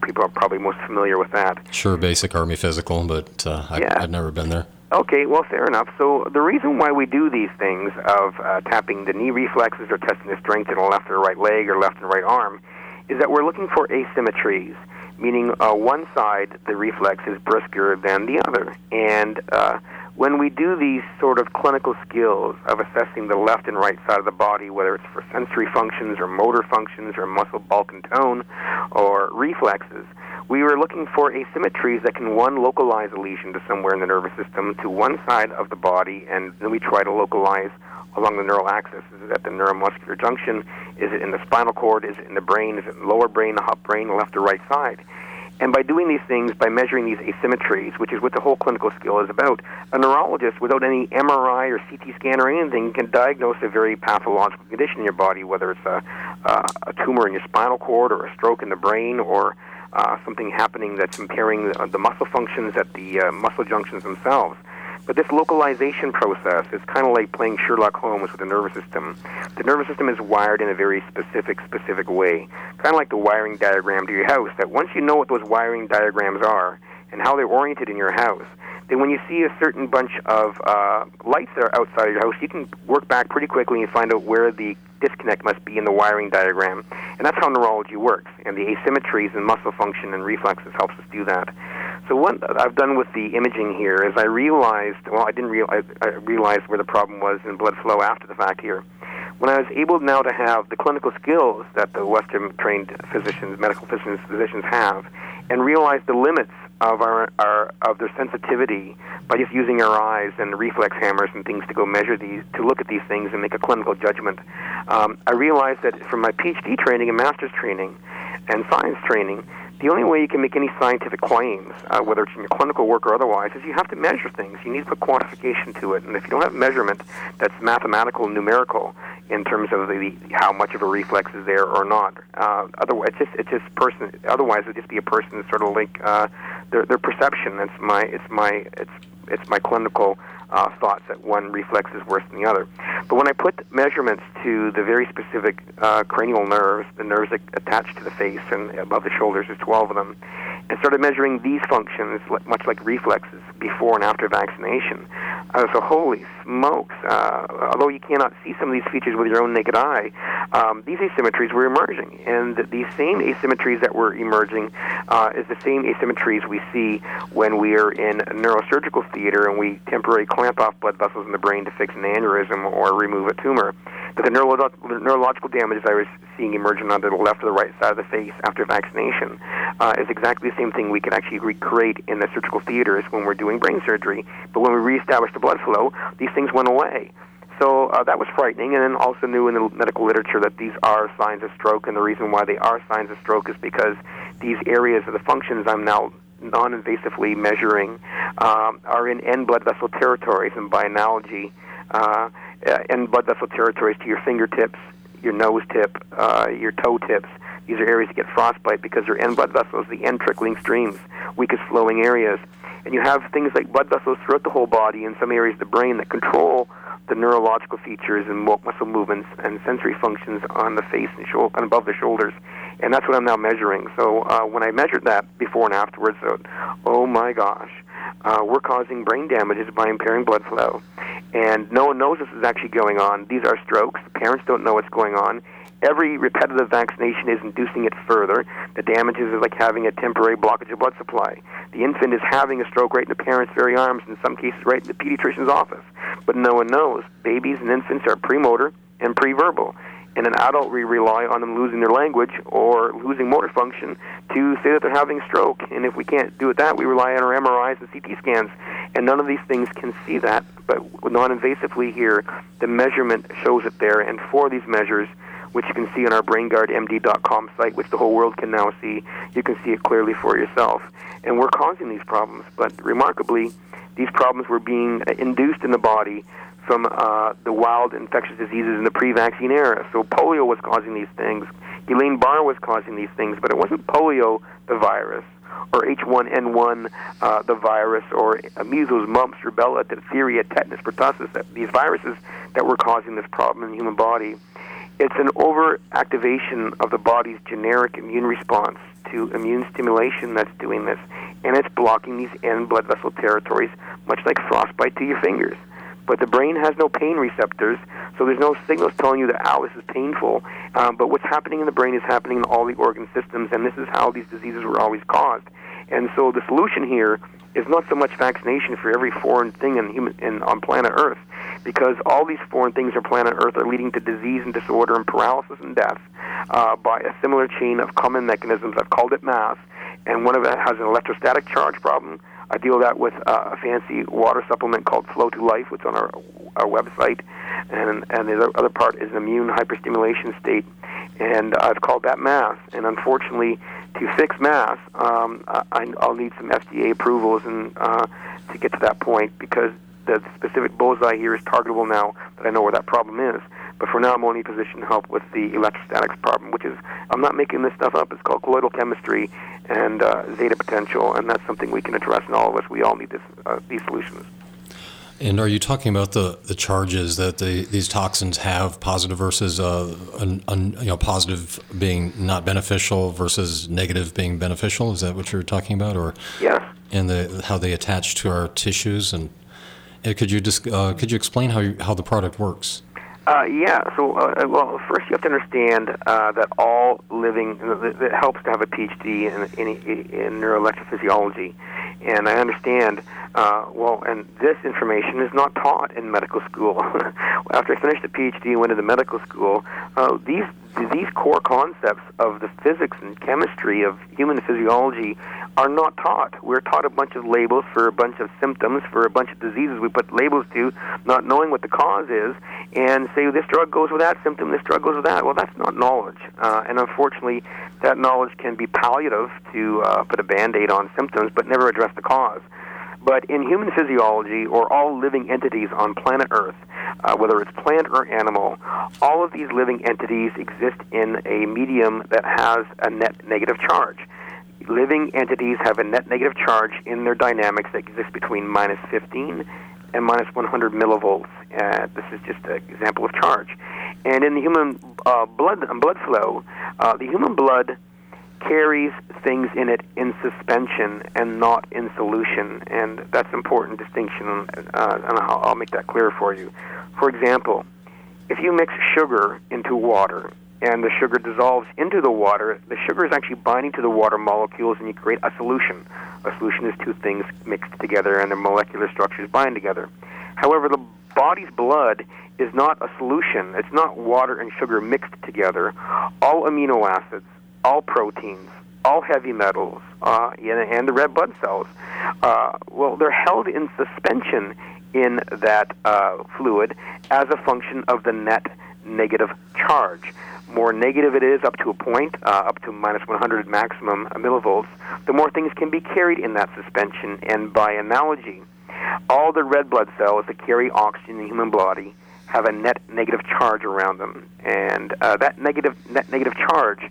people are probably most familiar with that. Sure, basic army physical, but uh, I, yeah. I've never been there. Okay, well, fair enough. So the reason why we do these things of uh, tapping the knee reflexes or testing the strength in the left or right leg or left and right arm is that we're looking for asymmetries, meaning uh, one side the reflex is brisker than the other, and uh, when we do these sort of clinical skills of assessing the left and right side of the body, whether it's for sensory functions or motor functions or muscle bulk and tone or reflexes, we were looking for asymmetries that can one localize a lesion to somewhere in the nervous system to one side of the body, and then we try to localize along the neural axis. Is it at the neuromuscular junction? Is it in the spinal cord? Is it in the brain? Is it lower brain, the hop brain, left or right side? And by doing these things, by measuring these asymmetries, which is what the whole clinical skill is about, a neurologist, without any MRI or CT scan or anything, can diagnose a very pathological condition in your body, whether it's a, uh, a tumor in your spinal cord or a stroke in the brain or uh, something happening that's impairing the, the muscle functions at the uh, muscle junctions themselves. But this localization process is kind of like playing Sherlock Holmes with the nervous system. The nervous system is wired in a very specific, specific way, kind of like the wiring diagram to your house. That once you know what those wiring diagrams are and how they're oriented in your house, then when you see a certain bunch of uh, lights that are outside of your house, you can work back pretty quickly and find out where the disconnect must be in the wiring diagram. And that's how neurology works. And the asymmetries in muscle function and reflexes helps us do that. So what I've done with the imaging here is I realized, well, I didn't realize, I realized where the problem was in blood flow after the fact here. When I was able now to have the clinical skills that the Western trained physicians, medical physicians, physicians have, and realize the limits of our, our of their sensitivity by just using our eyes and reflex hammers and things to go measure these to look at these things and make a clinical judgment. Um, I realized that from my PhD training and master's training and science training the only way you can make any scientific claims, uh, whether it's in your clinical work or otherwise, is you have to measure things. You need to put quantification to it. And if you don't have measurement that's mathematical and numerical in terms of the, how much of a reflex is there or not, uh, otherwise it's just it's just person. Otherwise, it'd just be a person sort of like uh, their their perception. It's my it's my it's it's my clinical uh, thoughts that one reflex is worse than the other. But when I put measurements to the very specific uh, cranial nerves, the nerves that attach to the face and above the shoulders, there's 12 of them, and started measuring these functions, much like reflexes, before and after vaccination, Uh, so holy smokes! Uh, although you cannot see some of these features with your own naked eye, um, these asymmetries were emerging, and these same asymmetries that were emerging uh, is the same asymmetries we see when we are in neurosurgical theater and we temporarily clamp off blood vessels in the brain to fix an aneurysm or remove a tumor. But the neuro- neurological damages I was seeing emerging on the left or the right side of the face after vaccination uh, is exactly the same thing we can actually recreate in the surgical theaters when we're doing brain surgery. But when we reestablish the blood flow, these things went away. So uh, that was frightening, and then also knew in the medical literature that these are signs of stroke, and the reason why they are signs of stroke is because these areas of the functions I'm now non-invasively measuring um, are in end blood vessel territories, and by analogy, uh, end blood vessel territories to your fingertips, your nose tip, uh, your toe tips. These are areas that get frostbite because they're end blood vessels, the end trickling streams, weakest flowing areas. And you have things like blood vessels throughout the whole body in some areas of the brain that control the neurological features and muscle movements and sensory functions on the face and, and above the shoulders. And that's what I'm now measuring. So uh, when I measured that before and afterwards, uh, oh my gosh, uh, we're causing brain damages by impairing blood flow. And no one knows this is actually going on. These are strokes. Parents don't know what's going on. Every repetitive vaccination is inducing it further. The damages is like having a temporary blockage of blood supply. The infant is having a stroke right in the parent's very arms, in some cases right in the pediatrician's office. But no one knows. Babies and infants are premotor and preverbal in an adult, we rely on them losing their language or losing motor function to say that they're having a stroke. And if we can't do it that, we rely on our MRIs and CT scans. And none of these things can see that. But non-invasively here, the measurement shows it there. And for these measures, which you can see on our BrainGuardMD.com site, which the whole world can now see, you can see it clearly for yourself. And we're causing these problems. But remarkably, these problems were being uh, induced in the body from uh, the wild infectious diseases in the pre-vaccine era. So polio was causing these things. Guillain-Barré was causing these things, but it wasn't polio the virus or H1N1 uh, the virus or measles, mumps, rubella, diphtheria, tetanus, pertussis, that, these viruses that were causing this problem in the human body. It's an overactivation of the body's generic immune response to immune stimulation that's doing this, and it's blocking these end blood vessel territories, much like frostbite to your fingers but the brain has no pain receptors, so there's no signals telling you that, ow, this is painful. Um, but what's happening in the brain is happening in all the organ systems, and this is how these diseases were always caused. And so the solution here is not so much vaccination for every foreign thing in human, in, on planet Earth, because all these foreign things on planet Earth are leading to disease and disorder and paralysis and death uh, by a similar chain of common mechanisms. I've called it mass, and one of it has an electrostatic charge problem I deal that with uh, a fancy water supplement called Flow to Life, which is on our our website, and and the other part is immune hyperstimulation state, and I've called that MASS. And unfortunately, to fix MASS, um, I, I'll need some FDA approvals and uh, to get to that point because the specific bullseye here is targetable now that I know where that problem is. But for now, I'm only positioned to help with the electrostatics problem, which is, I'm not making this stuff up. It's called colloidal chemistry and uh, zeta potential, and that's something we can address in all of us. We all need this, uh, these solutions. And are you talking about the, the charges that the, these toxins have, positive versus uh, un, un, you know positive being not beneficial versus negative being beneficial? Is that what you're talking about, or yes? And the how they attach to our tissues and could you just uh, could you explain how you, how the product works? Uh, yeah. So, uh, well, first you have to understand uh, that all living—that helps to have a PhD in, in, in neuroelectrophysiology, and I understand. Uh, well, and this information is not taught in medical school. After I finished the PhD and went into medical school, uh, these these core concepts of the physics and chemistry of human physiology are not taught. We're taught a bunch of labels for a bunch of symptoms, for a bunch of diseases we put labels to, not knowing what the cause is, and say this drug goes with that symptom, this drug goes with that. Well, that's not knowledge. Uh, and unfortunately, that knowledge can be palliative to uh, put a band aid on symptoms, but never address the cause. But in human physiology, or all living entities on planet Earth, uh, whether it's plant or animal, all of these living entities exist in a medium that has a net negative charge living entities have a net negative charge in their dynamics that exists between minus 15 and minus 100 millivolts. Uh, this is just an example of charge. And in the human uh, blood blood flow, uh, the human blood carries things in it in suspension and not in solution, and that's an important distinction, uh, and I'll, I'll make that clear for you. For example, if you mix sugar into water and the sugar dissolves into the water, the sugar is actually binding to the water molecules and you create a solution. A solution is two things mixed together and their molecular structures bind together. However, the body's blood is not a solution. It's not water and sugar mixed together. All amino acids, all proteins, all heavy metals, uh, and the red blood cells, uh, well, they're held in suspension in that uh, fluid as a function of the net negative charge. More negative it is up to a point, uh, up to minus 100 maximum millivolts, the more things can be carried in that suspension. And by analogy, all the red blood cells that carry oxygen in the human body have a net negative charge around them, and uh, that negative net negative charge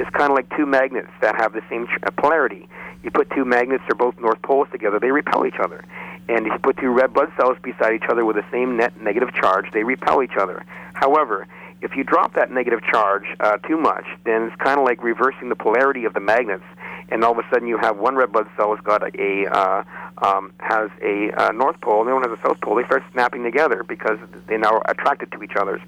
is kind of like two magnets that have the same polarity. You put two magnets, they're both north poles together, they repel each other. And if you put two red blood cells beside each other with the same net negative charge, they repel each other. However, if you drop that negative charge uh, too much, then it's kind of like reversing the polarity of the magnets, and all of a sudden you have one red blood cell has got a uh, um, has a uh, north pole, and the other one has a south pole. They start snapping together because they now are attracted to each other.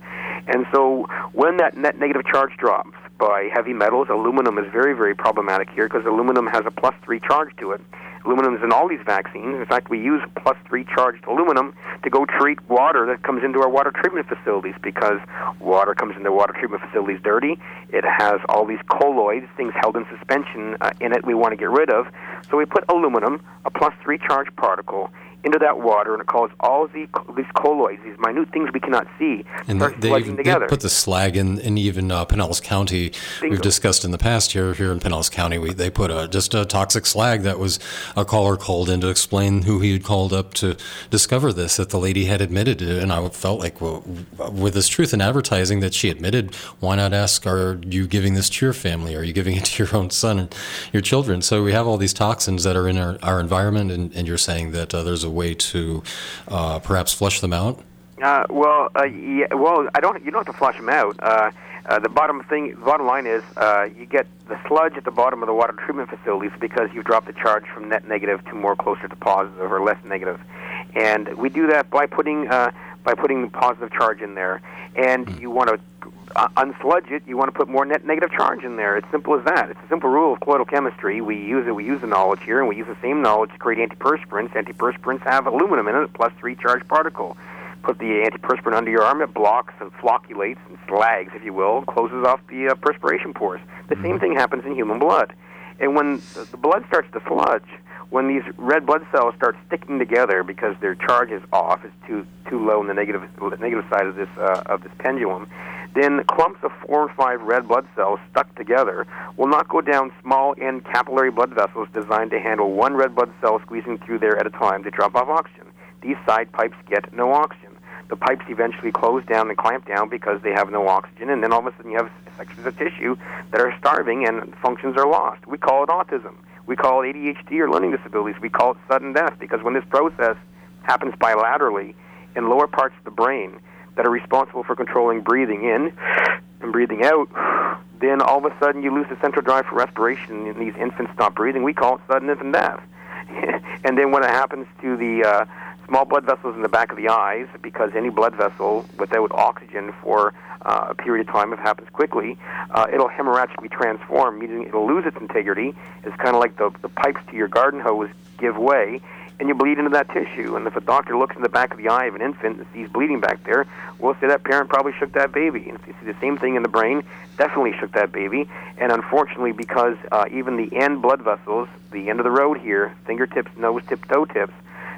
And so when that net negative charge drops by heavy metals, aluminum is very very problematic here because aluminum has a plus three charge to it Aluminum is in all these vaccines. In fact, we use plus three charged aluminum to go treat water that comes into our water treatment facilities because water comes into water treatment facilities dirty. It has all these colloids, things held in suspension uh, in it we want to get rid of. So we put aluminum, a plus three charged particle, into that water, and it causes all the, these colloids, these minute things we cannot see, and start they, even, they put the slag in, in even uh, Pinellas County. Bingo. We've discussed in the past here here in Pinellas County. We, they put a, just a toxic slag that was a caller called in to explain who he had called up to discover this that the lady had admitted it, and I felt like well, with this truth in advertising that she admitted, why not ask, are you giving this to your family? Are you giving it to your own son and your children? So we have all these toxins that are in our, our environment, and, and you're saying that uh, there's a way to uh, perhaps flush them out? Uh, well, uh, yeah, well, I don't. You don't have to flush them out. Uh, uh, the bottom thing, bottom line is, uh, you get the sludge at the bottom of the water treatment facilities because you drop the charge from net negative to more closer to positive or less negative, and we do that by putting uh, by putting the positive charge in there. And mm. you want to uh, unsludge it, you want to put more net negative charge in there. It's simple as that. It's a simple rule of colloidal chemistry. We use it. We use the knowledge here, and we use the same knowledge to create antiperspirants. Antiperspirants have aluminum in it, plus three charged particle. Put the antiperspirant under your arm, it blocks and flocculates and slags, if you will, closes off the uh, perspiration pores. The same mm-hmm. thing happens in human blood. And when the blood starts to sludge, when these red blood cells start sticking together because their charge is off, it's too too low in the negative negative side of this uh, of this pendulum, then clumps of four or five red blood cells stuck together will not go down small end capillary blood vessels designed to handle one red blood cell squeezing through there at a time to drop off oxygen. These side pipes get no oxygen. The pipes eventually close down and clamp down because they have no oxygen, and then all of a sudden you have sections of tissue that are starving and functions are lost. We call it autism. We call it ADHD or learning disabilities. We call it sudden death because when this process happens bilaterally in lower parts of the brain, that are responsible for controlling breathing in and breathing out, then all of a sudden you lose the central drive for respiration and these infants stop breathing. We call it sudden infant death. and then when it happens to the uh, small blood vessels in the back of the eyes, because any blood vessel without oxygen for uh, a period of time, if it happens quickly, uh, it'll hemorrhagically transform, meaning it'll lose its integrity. It's kind of like the, the pipes to your garden hose give way, and you bleed into that tissue. And if a doctor looks in the back of the eye of an infant and sees bleeding back there, we'll say that parent probably shook that baby. And if you see the same thing in the brain, definitely shook that baby. And unfortunately, because uh, even the end blood vessels, the end of the road here, fingertips, nose tip, toe tips,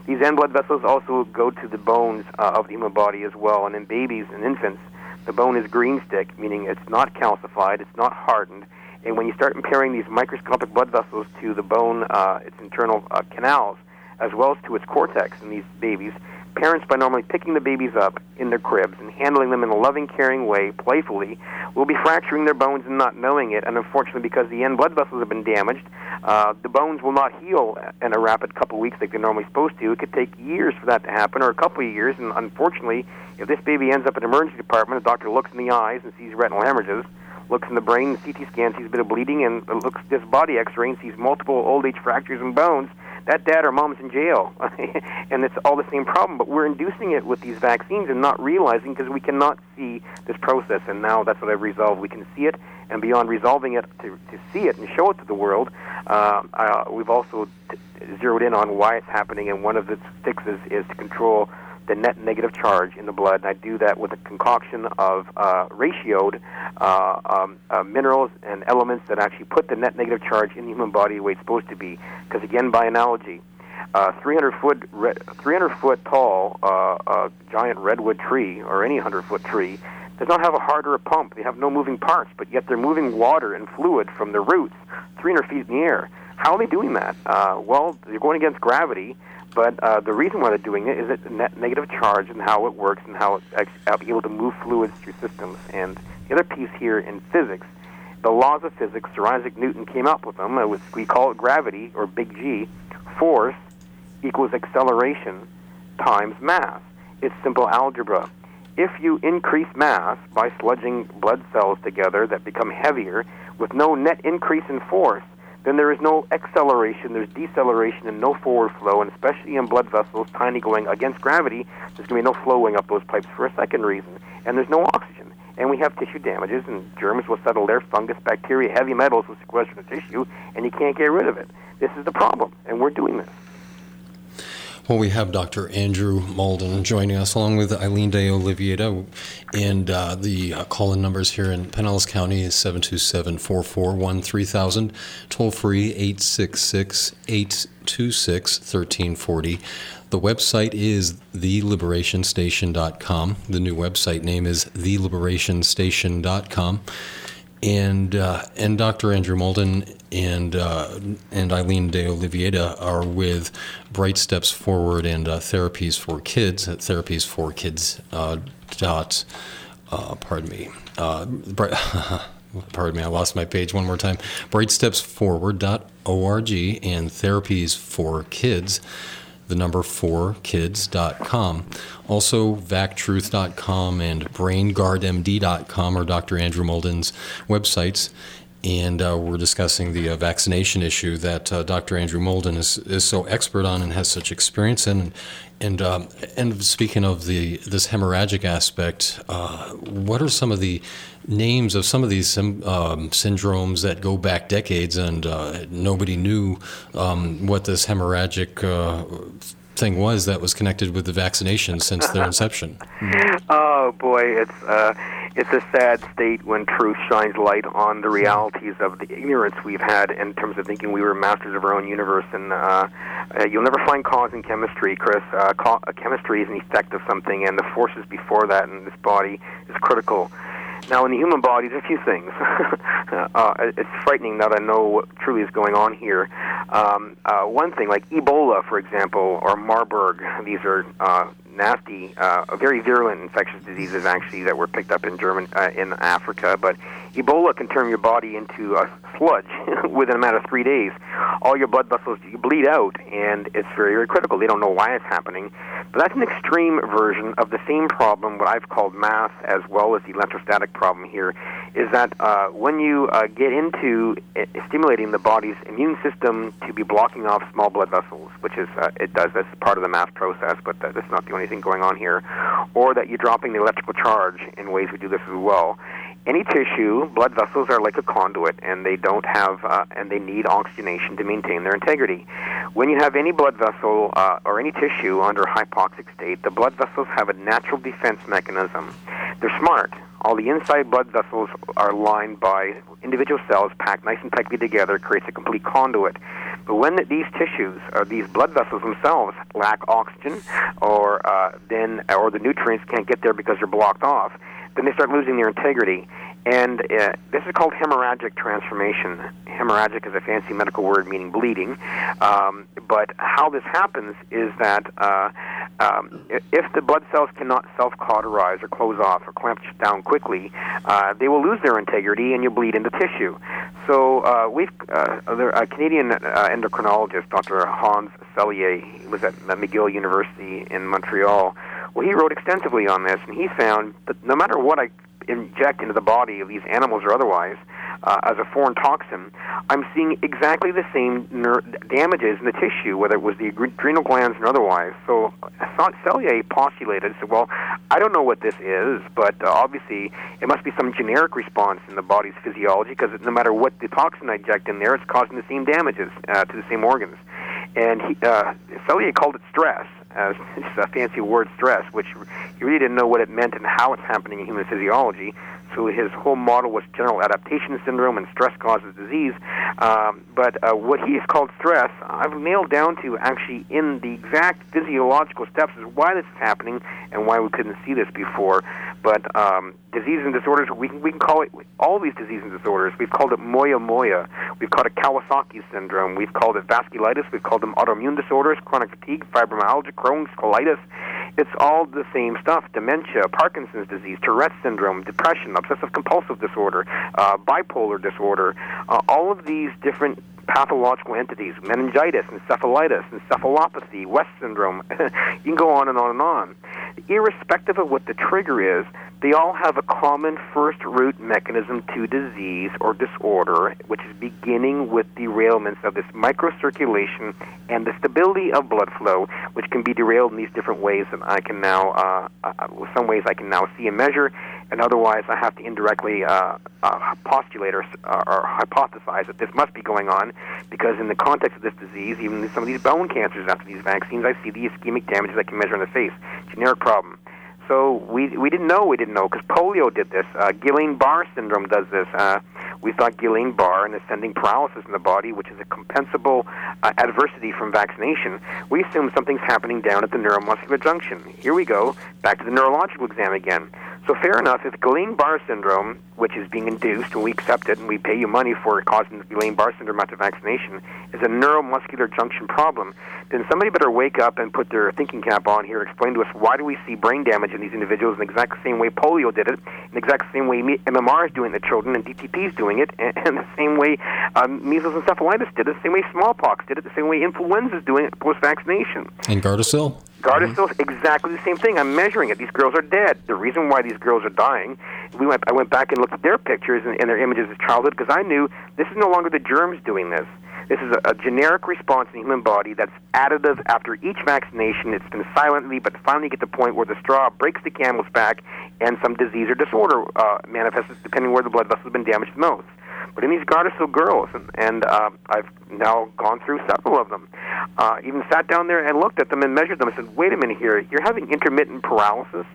these end blood vessels also go to the bones uh, of the human body as well. And in babies and infants, the bone is green stick, meaning it's not calcified, it's not hardened. And when you start impairing these microscopic blood vessels to the bone, uh, its internal uh, canals, as well as to its cortex in these babies, parents, by normally picking the babies up in their cribs and handling them in a loving, caring way, playfully, will be fracturing their bones and not knowing it. And unfortunately, because the end blood vessels have been damaged, uh, the bones will not heal in a rapid couple weeks like they're normally supposed to. It could take years for that to happen, or a couple of years. And unfortunately, if this baby ends up in the emergency department, the doctor looks in the eyes and sees retinal hemorrhages, looks in the brain, CT scan sees a bit of bleeding, and looks this body X-ray and sees multiple old age fractures and bones, that dad or mom's in jail, and it's all the same problem. But we're inducing it with these vaccines and not realizing because we cannot see this process. And now that's what I've resolved. We can see it, and beyond resolving it to, to see it and show it to the world, uh, uh, we've also t- zeroed in on why it's happening. And one of the fixes is to control the net negative charge in the blood, and I do that with a concoction of uh, ratioed uh, um, uh, minerals and elements that actually put the net negative charge in the human body the way it's supposed to be. Because again, by analogy, uh, 300 foot, re- 300 foot tall uh, uh, giant redwood tree or any 100 foot tree does not have a heart or a pump. They have no moving parts, but yet they're moving water and fluid from the roots 300 feet in the air. How are they doing that? Uh, well, they're going against gravity but uh, the reason why they're doing it is it net negative charge and how it works and how it's able to move fluids through systems. And the other piece here in physics, the laws of physics, Sir Isaac Newton came up with them. It was, we call it gravity, or big G. Force equals acceleration times mass. It's simple algebra. If you increase mass by sludging blood cells together that become heavier with no net increase in force, then there is no acceleration, there's deceleration and no forward flow, and especially in blood vessels, tiny going against gravity, there's going to be no flowing up those pipes for a second reason. And there's no oxygen. And we have tissue damages, and germs will settle there, fungus, bacteria, heavy metals will sequester the tissue, and you can't get rid of it. This is the problem, and we're doing this. Well, we have Dr. Andrew Moulden joining us, along with Eileen De Oliveira. And uh, the uh, call in numbers here in Pinellas County is 727 441 3000, toll free 866 826 1340. The website is theliberationstation.com. The new website name is theliberationstation.com and uh, and Dr. Andrew Moulden and uh, and Eileen De Oliveira are with Bright Steps Forward and uh, Therapies for Kids at Therapies for Kids uh, dot. Uh, pardon me. Uh, pardon me, I lost my page one more time. Brightstepsforward.org and Therapies for Kids the number 4kids.com. Also, vactruth.com and brainguardmd.com are Dr. Andrew Moulden's websites. And uh, we're discussing the uh, vaccination issue that uh, Dr. Andrew Moulden is, is so expert on and has such experience in. And um, and speaking of the this hemorrhagic aspect, uh, what are some of the names of some of these um, syndromes that go back decades and uh, nobody knew um, what this hemorrhagic uh, thing was that was connected with the vaccination since their inception. Oh boy, it's uh, it's a sad state when truth shines light on the realities of the ignorance we've had in terms of thinking we were masters of our own universe. And uh, uh, you'll never find cause in chemistry, Chris. Uh, chemistry is an effect of something, and the forces before that in this body is critical. Now, in the human body, there's a few things. uh, it's frightening that I know what truly is going on here. Um, uh, one thing, like Ebola, for example, or Marburg, these are uh, nasty, uh, very virulent infectious diseases actually that were picked up in German uh, in Africa. But Ebola can turn your body into a sludge within a matter of three days. All your blood vessels you bleed out, and it's very very critical. They don't know why it's happening, but that's an extreme version of the same problem. What I've called mass, as well as the electrostatic problem here, is that uh, when you uh, get into uh, stimulating the body's immune system to be blocking off small blood vessels, which is uh, it does that's part of the mass process, but that's not the only thing going on here, or that you're dropping the electrical charge in ways we do this as well. Any tissue, blood vessels are like a conduit, and they don't have, uh, and they need oxygenation to maintain their integrity. When you have any blood vessel uh, or any tissue under hypoxic state, the blood vessels have a natural defense mechanism. They're smart. All the inside blood vessels are lined by individual cells packed nice and tightly together, creates a complete conduit. But when these tissues or these blood vessels themselves lack oxygen, or uh, then or the nutrients can't get there because they're blocked off, then they start losing their integrity. And uh, this is called hemorrhagic transformation. Hemorrhagic is a fancy medical word meaning bleeding. Um, but how this happens is that uh, um, if the blood cells cannot self cauterize or close off or clamp down quickly, uh, they will lose their integrity and you bleed into tissue. So uh, we've uh, a Canadian uh, endocrinologist, Dr. Hans Selye, he was at McGill University in Montreal. Well, he wrote extensively on this, and he found that no matter what I inject into the body of these animals or otherwise uh, as a foreign toxin, I'm seeing exactly the same ner- damages in the tissue, whether it was the adrenal glands or otherwise. So Selye postulated, said, well, I don't know what this is, but uh, obviously it must be some generic response in the body's physiology because no matter what the toxin I inject in there, it's causing the same damages uh, to the same organs. And he, uh, Selye called it stress Uh, as just a fancy word stress, which you really didn't know what it meant and how it's happening in human physiology. So his whole model was general adaptation syndrome and stress causes disease. Um, but uh, what he has called stress, I've nailed down to actually in the exact physiological steps is why this is happening and why we couldn't see this before. But um, disease and disorders, we can, we can call it all these disease and disorders. We've called it moya moya. We've called it Kawasaki syndrome. We've called it vasculitis. We've called them autoimmune disorders, chronic fatigue, fibromyalgia, Crohn's, colitis. It's all the same stuff dementia, Parkinson's disease, Tourette syndrome, depression, obsessive compulsive disorder, uh, bipolar disorder. Uh, all of these different pathological entities, meningitis, encephalitis, encephalopathy, West syndrome. you can go on and on and on. Irrespective of what the trigger is, they all have a common first root mechanism to disease or disorder, which is beginning with derailments of this microcirculation and the stability of blood flow, which can be derailed in these different ways that I can now, uh, uh, some ways I can now see and measure, and otherwise I have to indirectly uh, uh, postulate or, uh, or hypothesize that this must be going on, because in the context of this disease, even some of these bone cancers after these vaccines, I see the ischemic damages I can measure in the face. Generic problem. So we we didn't know we didn't know because polio did this. Uh, Guillain-Barré syndrome does this. Uh, we thought Guillain-Barré and ascending paralysis in the body, which is a compensable uh, adversity from vaccination. We assume something's happening down at the neuromuscular junction. Here we go back to the neurological exam again. So fair enough, if Guillain-Barré syndrome, which is being induced, and we accept it, and we pay you money for causing Guillain-Barré syndrome after vaccination, is a neuromuscular junction problem, then somebody better wake up and put their thinking cap on here, explain to us why do we see brain damage in these individuals in the exact same way polio did it, in the exact same way MMR is doing it the children, and DTP is doing it, and, and the same way um, measles encephalitis did it, the same way smallpox did it, the same way influenza is doing it post-vaccination. And Gardasil? Gardasil mm-hmm. exactly the same thing. I'm measuring it. These girls are dead. The reason why these girls are dying, we went. I went back and looked at their pictures and, and their images of childhood because I knew this is no longer the germs doing this. This is a, a generic response in the human body that's additive after each vaccination. It's been silently, but finally get to the point where the straw breaks the camel's back and some disease or disorder uh, manifests depending where the blood vessels have been damaged the most. But in these Gardasil girls, and, and uh, I've now gone through several of them, uh, even sat down there and looked at them and measured them and said, wait a minute here, you're having intermittent paralysis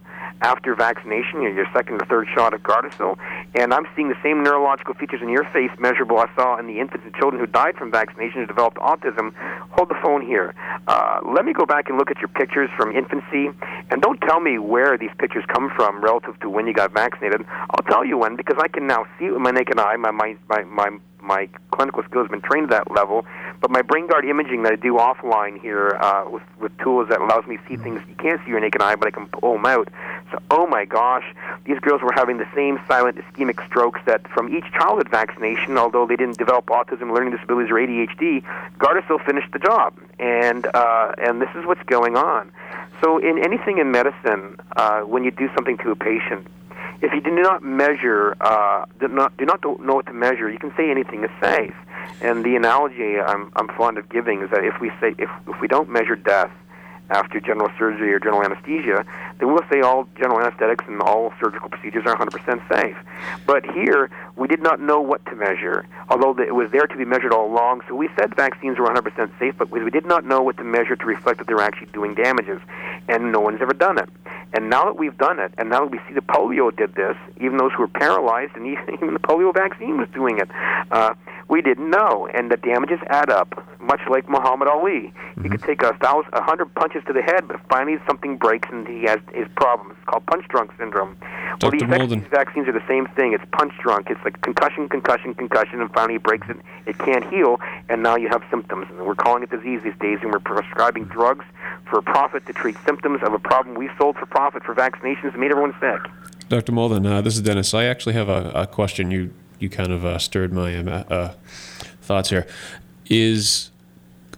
after vaccination, your second or third shot of Gardasil, and I'm seeing the same neurological features in your face measurable I saw in the infants and children who died from vaccination who developed autism. Hold the phone here. Uh, let me go back and look at your pictures from infancy, and don't tell me where these pictures come from relative to when you got vaccinated. I'll tell you when because I can now see it with my naked eye. My my my my my clinical skills have been trained to that level, but my brain guard imaging that I do offline here uh, with with tools that allows me to see things you can't see your naked eye, but I can pull them out. So, oh my gosh, these girls were having the same silent ischemic strokes that from each childhood vaccination, although they didn't develop autism, learning disabilities, or ADHD, Gardasil finished the job, and uh, and this is what's going on. So, in anything in medicine, uh, when you do something to a patient, if you do not measure, uh, do not do not know what to measure, you can say anything is safe. And the analogy I'm I'm fond of giving is that if we say if if we don't measure death after general surgery or general anesthesia, then we'll say all general anesthetics and all surgical procedures are 100% safe. But here, we did not know what to measure, although it was there to be measured all along. So we said vaccines were 100% safe, but we did not know what to measure to reflect that they were actually doing damages. And no one's ever done it. And now that we've done it, and now that we see the polio did this, even those who were paralyzed, and even the polio vaccine was doing it, uh, we didn't know. And the damages add up, much like Muhammad Ali. Mm-hmm. He could take a thousand, a hundred punches to the head, but finally something breaks and he has his problems. It's called punch drunk syndrome. Well, the effects of these vaccines are the same thing. It's punch drunk. It's like concussion, concussion, concussion, and finally it breaks it. It can't heal, and now you have symptoms. And we're calling it disease these days, and we're prescribing drugs for profit to treat symptoms of a problem we sold for profit for vaccinations and made everyone sick. Dr. Moulden, uh, this is Dennis. I actually have a, a question. You you kind of uh, stirred my uh, uh thoughts here. Is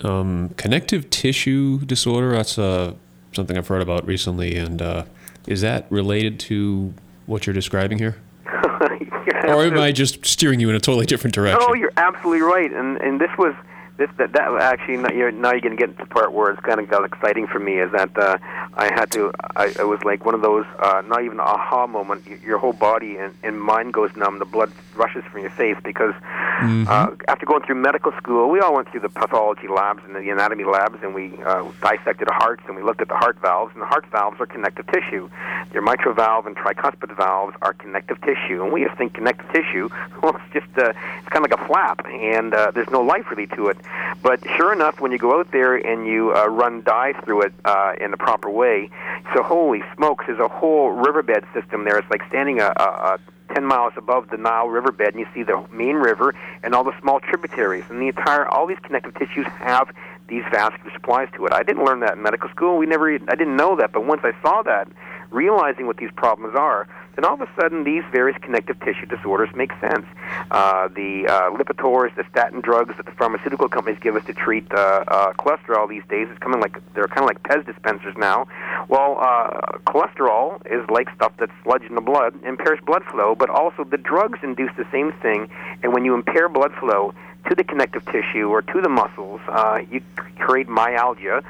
um, connective tissue disorder? That's uh, something I've heard about recently, and uh, is that related to what you're describing here? or am I just steering you in a totally different direction? Oh, you're absolutely right. And and this was this that, that actually now you're now you're going to get to the part where it's kind of got exciting for me is that uh, I had to I it was like one of those uh, not even aha moment. Your whole body and, and mind goes numb. The blood rushes from your face because mm-hmm. uh, after going through medical school we all went through the pathology labs and the anatomy labs and we uh, dissected hearts and we looked at the heart valves. And the heart valves are connective tissue. Your mitral valve and tricuspid valves are connective tissue. And we just think connective tissue well it's just uh, it's kind of like a flap and uh, there's no life really to it but sure enough, when you go out there and you uh, run dye through it uh, in the proper way, so holy smokes, there's a whole riverbed system there. It's like standing a, a, a 10 miles above the Nile riverbed, and you see the main river and all the small tributaries. And the entire, all these connective tissues have these vascular supplies to it. I didn't learn that in medical school. We never, I didn't know that. But once I saw that, realizing what these problems are, then all of a sudden these various connective tissue disorders make sense. Uh, the uh, Lipitors, the statin drugs that the pharmaceutical companies give us to treat uh, uh, cholesterol these days is coming like they're kind of like Pez dispensers now. Well, uh, cholesterol is like stuff that's sludge in the blood, impairs blood flow, but also the drugs induce the same thing. And when you impair blood flow, to the connective tissue or to the muscles, uh, you create myalgia, uh,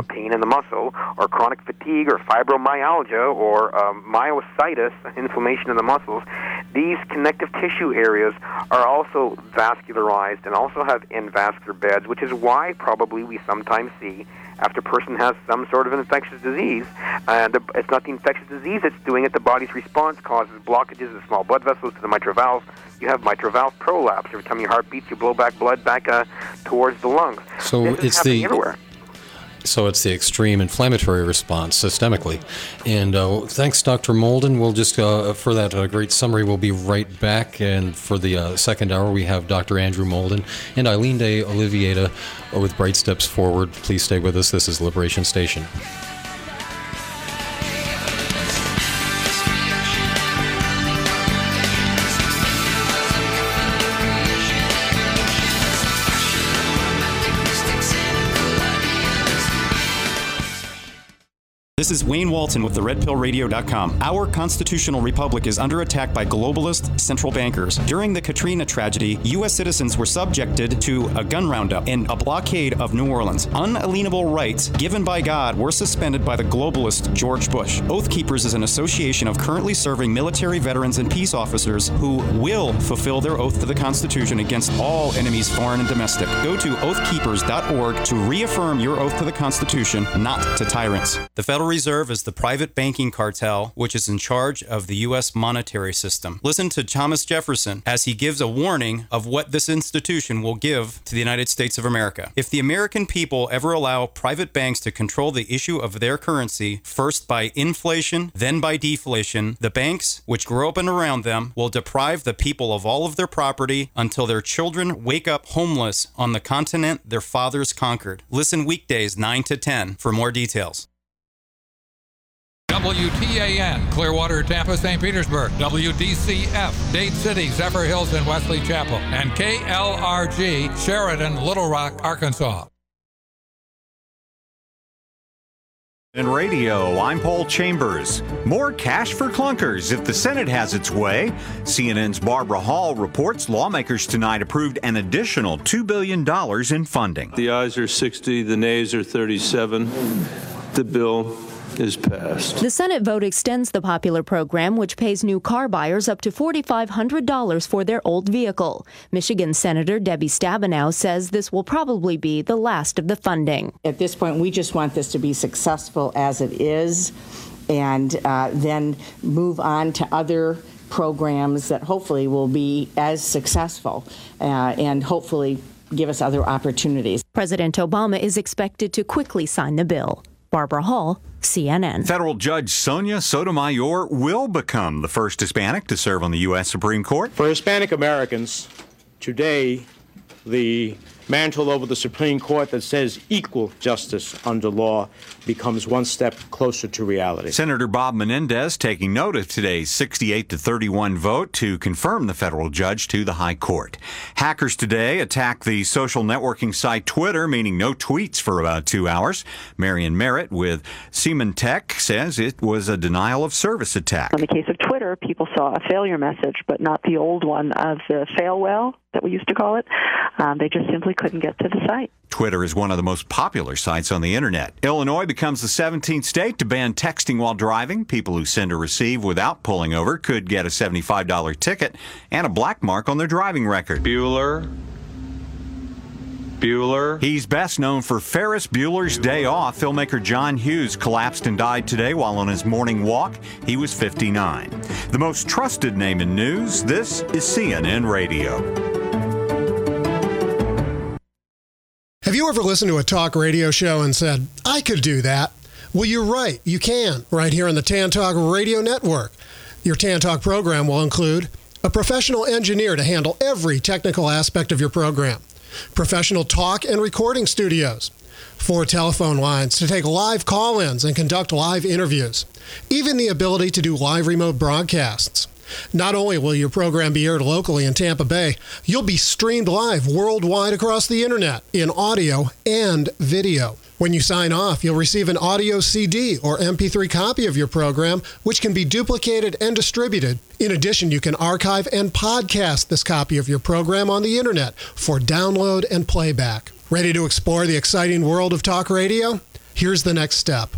mm-hmm. pain in the muscle, or chronic fatigue, or fibromyalgia, or um, myositis, inflammation in the muscles. These connective tissue areas are also vascularized and also have invascular beds, which is why probably we sometimes see after a person has some sort of an infectious disease. And the, it's not the infectious disease that's doing it. The body's response causes blockages of small blood vessels to the mitral valve. You have mitral valve prolapse. Every time your heart beats, you blow back blood back uh, towards the lungs. So it's the everywhere. So it's the extreme inflammatory response systemically. And uh, thanks, Dr. Moulden. We'll just, uh, for that uh, great summary, we'll be right back. And for the uh, second hour, we have Dr. Andrew Moulden and Eileen de Oliveira with Bright Steps Forward. Please stay with us. This is Liberation Station. This is Wayne Walton with the RedPillRadio.com. Our constitutional republic is under attack by globalist central bankers. During the Katrina tragedy, U.S. citizens were subjected to a gun roundup and a blockade of New Orleans. Unalienable rights given by God were suspended by the globalist George Bush. Oath Keepers is an association of currently serving military veterans and peace officers who will fulfill their oath to the Constitution against all enemies, foreign and domestic. Go to oathkeepers.org to reaffirm your oath to the Constitution, not to tyrants. The federal Federal Reserve is the private banking cartel which is in charge of the U.S. monetary system. Listen to Thomas Jefferson as he gives a warning of what this institution will give to the United States of America. If the American people ever allow private banks to control the issue of their currency, first by inflation, then by deflation, the banks, which grow up and around them, will deprive the people of all of their property until their children wake up homeless on the continent their fathers conquered. Listen weekdays 9 to 10 for more details. WTAN, Clearwater, Tampa, St. Petersburg. WDCF, Dade City, Zephyrhills, and Wesley Chapel. And KLRG, Sheridan, Little Rock, Arkansas. In radio, I'm Paul Chambers. More cash for clunkers if the Senate has its way. CNN's Barbara Hall reports lawmakers tonight approved an additional $2 billion in funding. The ayes are 60, the nays are 37. The bill is passed. The Senate vote extends the popular program, which pays new car buyers up to $4,500 for their old vehicle. Michigan Senator Debbie Stabenow says this will probably be the last of the funding. At this point, we just want this to be successful as it is and uh, then move on to other programs that hopefully will be as successful uh, and hopefully give us other opportunities. President Obama is expected to quickly sign the bill. Barbara Hall, CNN. Federal Judge Sonia Sotomayor will become the first Hispanic to serve on the U.S. Supreme Court. For Hispanic Americans, today, the mantle over the Supreme Court that says equal justice under law becomes one step closer to reality. Senator Bob Menendez taking note of today's 68 to 31 vote to confirm the federal judge to the High Court. Hackers today attacked the social networking site Twitter, meaning no tweets for about two hours. Marian Merritt with Symantec says it was a denial of service attack. In the case of Twitter, people saw a failure message, but not the old one of the fail whale that we used to call it. Um, they just simply couldn't get to the site. Twitter is one of the most popular sites on the internet. Illinois becomes the 17th state to ban texting while driving. People who send or receive without pulling over could get a $75 ticket and a black mark on their driving record. Bueller. Bueller. He's best known for Ferris Bueller's Day Off. Filmmaker John Hughes collapsed and died today while on his morning walk. He was 59. The most trusted name in news, this is CNN Radio. Have you ever listened to a talk radio show and said, I could do that? Well, you're right. You can, right here on the Tan Talk Radio Network. Your Tan Talk program will include a professional engineer to handle every technical aspect of your program, professional talk and recording studios, four telephone lines to take live call ins and conduct live interviews, even the ability to do live remote broadcasts. Not only will your program be aired locally in Tampa Bay, you'll be streamed live worldwide across the internet in audio and video. When you sign off, you'll receive an audio CD or MP3 copy of your program, which can be duplicated and distributed. In addition, you can archive and podcast this copy of your program on the internet for download and playback. Ready to explore the exciting world of talk radio? Here's the next step.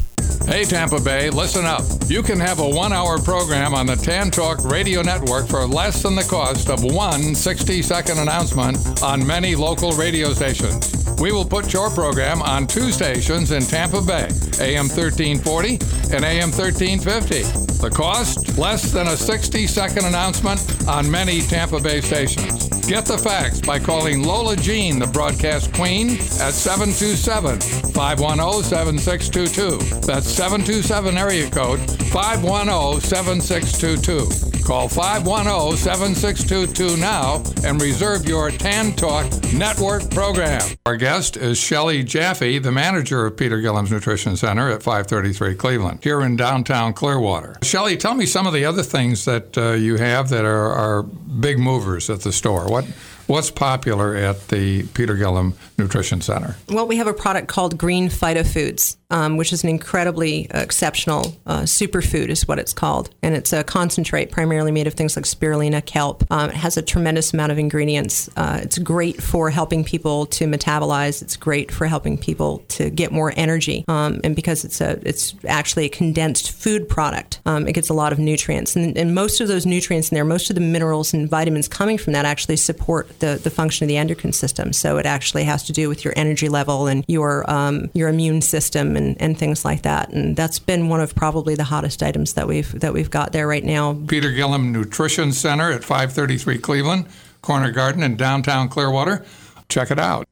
Hey, Tampa Bay, listen up. You can have a one hour program on the Tan Talk Radio Network for less than the cost of one 60 second announcement on many local radio stations. We will put your program on two stations in Tampa Bay, AM 1340 and AM 1350. The cost? Less than a 60 second announcement on many Tampa Bay stations. Get the facts by calling Lola Jean, the broadcast queen, at 727 510 7622. That's 727 area code 510 7622. Call 510 7622 now and reserve your Tan Talk Network program. Our guest is Shelley Jaffe, the manager of Peter Gillham's Nutrition Center at 533 Cleveland, here in downtown Clearwater. Shelley, tell me some of the other things that uh, you have that are, are big movers at the store. What What's popular at the Peter Gillham Nutrition Center? Well, we have a product called Green Phytofoods, um, which is an incredibly exceptional uh, superfood, is what it's called. And it's a concentrate primarily made of things like spirulina, kelp. Um, it has a tremendous amount of ingredients. Uh, it's great for helping people to metabolize. It's great for helping people to get more energy. Um, and because it's a, it's actually a condensed food product, um, it gets a lot of nutrients. And, and most of those nutrients in there, most of the minerals and vitamins coming from that actually support the, the function of the endocrine system. So it actually has to do with your energy level and your um, your immune system and, and things like that. And that's been one of probably the hottest items that we've that we've got there right now. Peter Gillham Nutrition Center at 533 Cleveland, Corner Garden in downtown Clearwater. Check it out.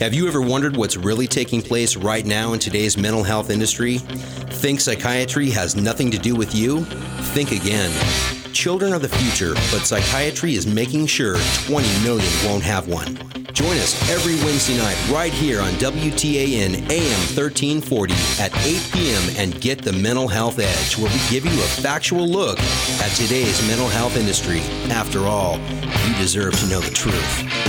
Have you ever wondered what's really taking place right now in today's mental health industry? Think psychiatry has nothing to do with you? Think again children are the future, but psychiatry is making sure 20 million won't have one. Join us every Wednesday night right here on WTAN AM 1340 at 8 p.m. and get the Mental Health Edge, where we give you a factual look at today's mental health industry. After all, you deserve to know the truth.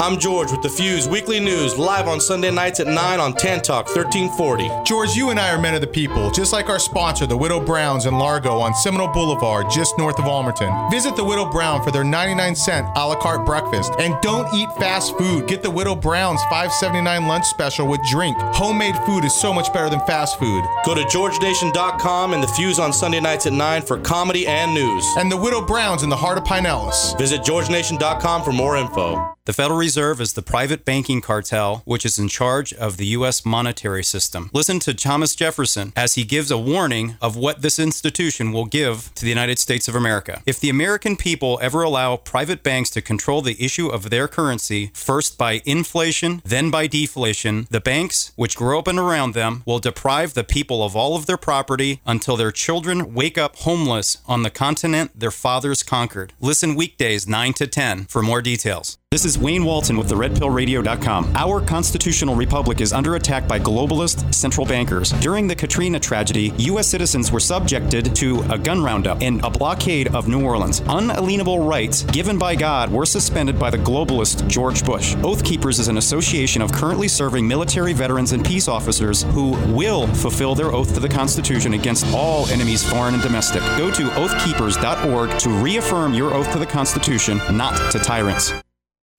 I'm George with the Fuse Weekly News, live on Sunday nights at 9 on Tan Talk 1340. George, you and I are men of the people, just like our sponsor, the Widow Browns in Largo on Seminole Boulevard, just north of Ulmerton. Visit the Widow Brown for their 99 cent a la carte breakfast. And don't eat fast food. Get the Widow Brown's 579 lunch special with drink. Homemade food is so much better than fast food. Go to georgenation.com and the Fuse on Sunday nights at 9 for comedy and news. And the Widow Browns in the heart of Pinellas. Visit georgenation.com for more info. The Federal Reserve is the private banking cartel which is in charge of the U.S. monetary system. Listen to Thomas Jefferson as he gives a warning of what this institution will give to the United States of America. If the American people ever allow private banks to control the issue of their currency, first by inflation, then by deflation, the banks, which grow up and around them, will deprive the people of all of their property until their children wake up homeless on the continent their fathers conquered. Listen weekdays 9 to 10 for more details. This is Wayne Walton with the RedPillRadio.com. Our constitutional republic is under attack by globalist central bankers. During the Katrina tragedy, U.S. citizens were subjected to a gun roundup and a blockade of New Orleans. Unalienable rights given by God were suspended by the globalist George Bush. Oath Keepers is an association of currently serving military veterans and peace officers who will fulfill their oath to the Constitution against all enemies, foreign and domestic. Go to oathkeepers.org to reaffirm your oath to the Constitution, not to tyrants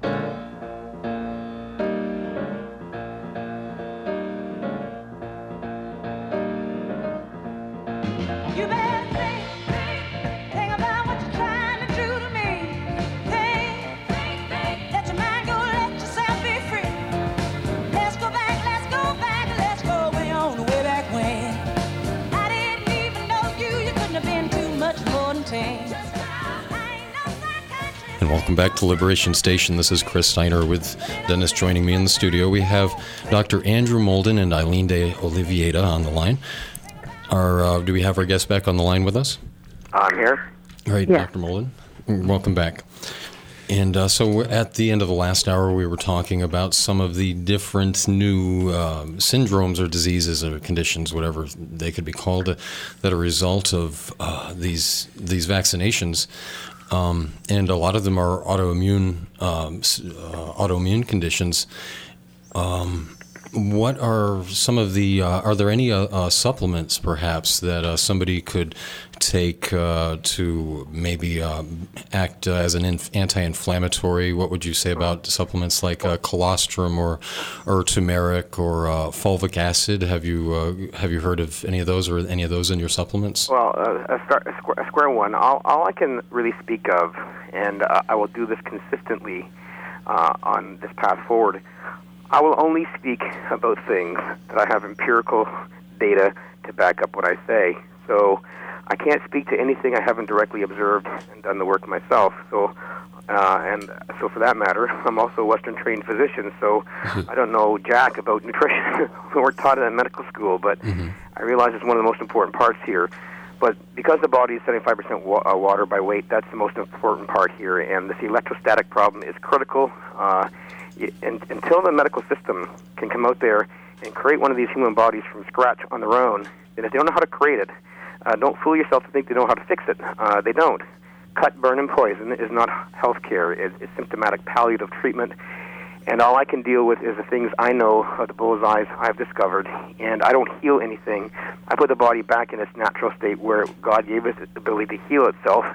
you And welcome back to Liberation Station. This is Chris Steiner with Dennis joining me in the studio. We have Dr. Andrew Moulden and Eileen de Oliveira on the line. Our, uh, do we have our guest back on the line with us? I'm here. All right, Yeah. Dr. Moulden. Welcome back. And uh, so at the end of the last hour, we were talking about some of the different new um, syndromes or diseases or conditions, whatever they could be called, uh, that are a result of uh, these these vaccinations. Um, and a lot of them are autoimmune um, uh, autoimmune conditions. Um, what are some of the? Uh, are there any uh, uh, supplements, perhaps, that uh, somebody could take uh, to maybe um, act as an inf- anti-inflammatory? What would you say about supplements like colostrum or or turmeric or fulvic acid? Have you have you heard of any of those or any of those in your supplements? Well, a, a, square, a square one. All, all I can really speak of, and I will do this consistently on this path forward. I will only speak about things that I have empirical data to back up what I say. So I can't speak to anything I haven't directly observed and done the work myself. So, uh, and so for that matter, I'm also a Western trained physician. So I don't know jack about nutrition. we weren't taught it in medical school, but I realize it's one of the most important parts here. But because the body is 75% wa- uh, water by weight, that's the most important part here. And this electrostatic problem is critical. Uh, and, until the medical system can come out there and create one of these human bodies from scratch on their own, and if they don't know how to create it, uh, don't fool yourself to think they know how to fix it. Uh, they don't. Cut, burn, and poison is not health care. It's, it's symptomatic palliative treatment. And all I can deal with is the things I know of the bullseyes I've discovered. And I don't heal anything. I put the body back in its natural state where God gave it the ability to heal itself.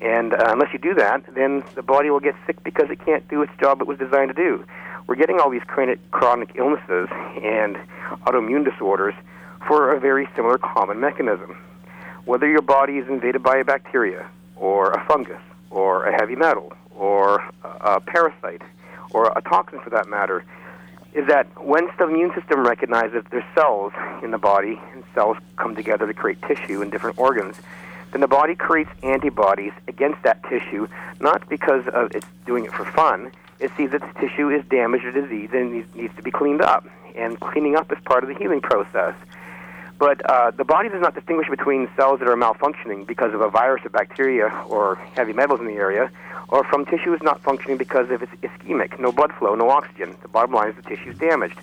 And uh, unless you do that, then the body will get sick because it can't do its job it was designed to do. We're getting all these chronic, chronic illnesses and autoimmune disorders for a very similar common mechanism. Whether your body is invaded by a bacteria, or a fungus, or a heavy metal, or a, parasite, or a toxin for that matter, is that once the immune system recognizes there's cells in the body, and cells come together to create tissue in different organs, then the body creates antibodies against that tissue, not because it's doing it for fun. It sees that the tissue is damaged or diseased and needs, needs to be cleaned up. And cleaning up is part of the healing process. But uh, the body does not distinguish between cells that are malfunctioning because of a virus or bacteria or heavy metals in the area, or from tissues not functioning because of it's ischemic, no blood flow, no oxygen. The bottom line is the tissue is damaged.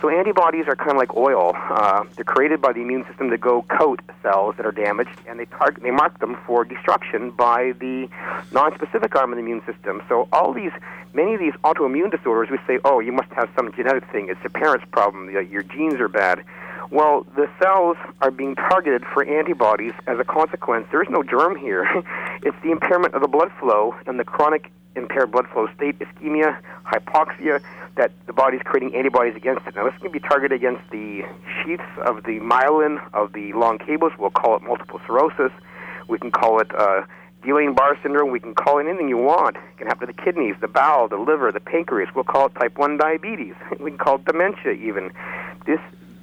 So antibodies are kind of like oil. Uh, they're created by the immune system to go coat cells that are damaged, and they target, they mark them for destruction by the non-specific arm of the immune system. So all these, many of these autoimmune disorders, we say, oh, you must have some genetic thing. It's your parents' problem. Your your genes are bad. Well, the cells are being targeted for antibodies as a consequence. There is no germ here. it's the impairment of the blood flow and the chronic impaired blood flow state, ischemia, hypoxia, that the body's creating antibodies against it. Now, this can be targeted against the sheaths of the myelin of the long cables. We'll call it multiple sclerosis. We can call it uh, Guillain-Barré syndrome. We can call it anything you want. It can happen to the kidneys, the bowel, the liver, the pancreas. We'll call it type 1 diabetes. We can call it dementia even. This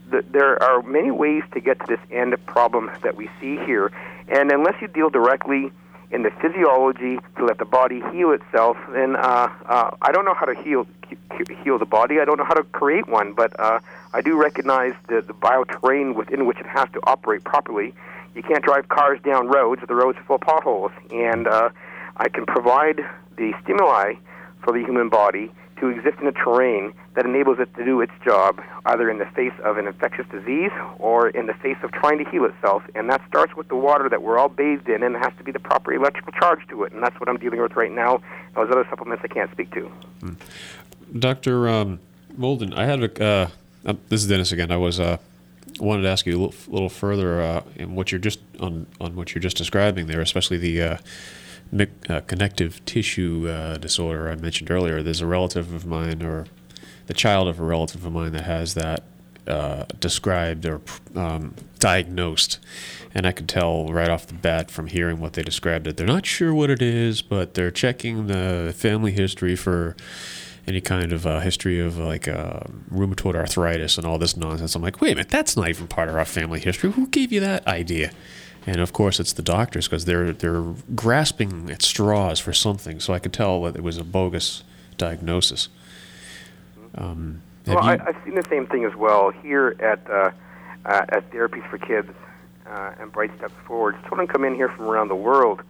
the, there are many ways to get to this end problem that we see here, and unless you deal directly in the physiology to let the body heal itself, then uh, uh, I don't know how to heal heal the body. I don't know how to create one, but uh, I do recognize the, the bioterrain within which it has to operate properly. You can't drive cars down roads; the roads are full of potholes, and uh, I can provide the stimuli for the human body to exist in a terrain that enables it to do its job, either in the face of an infectious disease or in the face of trying to heal itself. And that starts with the water that we're all bathed in, and it has to be the proper electrical charge to it. And that's what I'm dealing with right now. Those other supplements I can't speak to. Dr. Um, Moulden, I had a. Uh, uh, this is Dennis again. I was uh, wanted to ask you a little, little further uh, in what you're just on on what you're just describing there, especially the uh, connective tissue uh, disorder I mentioned earlier. There's a relative of mine, or the child of a relative of mine, that has that uh, described or um, diagnosed, and I could tell right off the bat from hearing what they described it. They're not sure what it is, but they're checking the family history for any kind of uh, history of like uh, rheumatoid arthritis and all this nonsense. I'm like, wait a minute, that's not even part of our family history. Who gave you that idea? And of course, it's the doctors because they're they're grasping at straws for something. So I could tell that it was a bogus diagnosis. Um, Well, you- I, I've seen the same thing as well here at uh, uh, at Therapies for Kids uh, and Bright Steps Forward. Children come in here from around the world,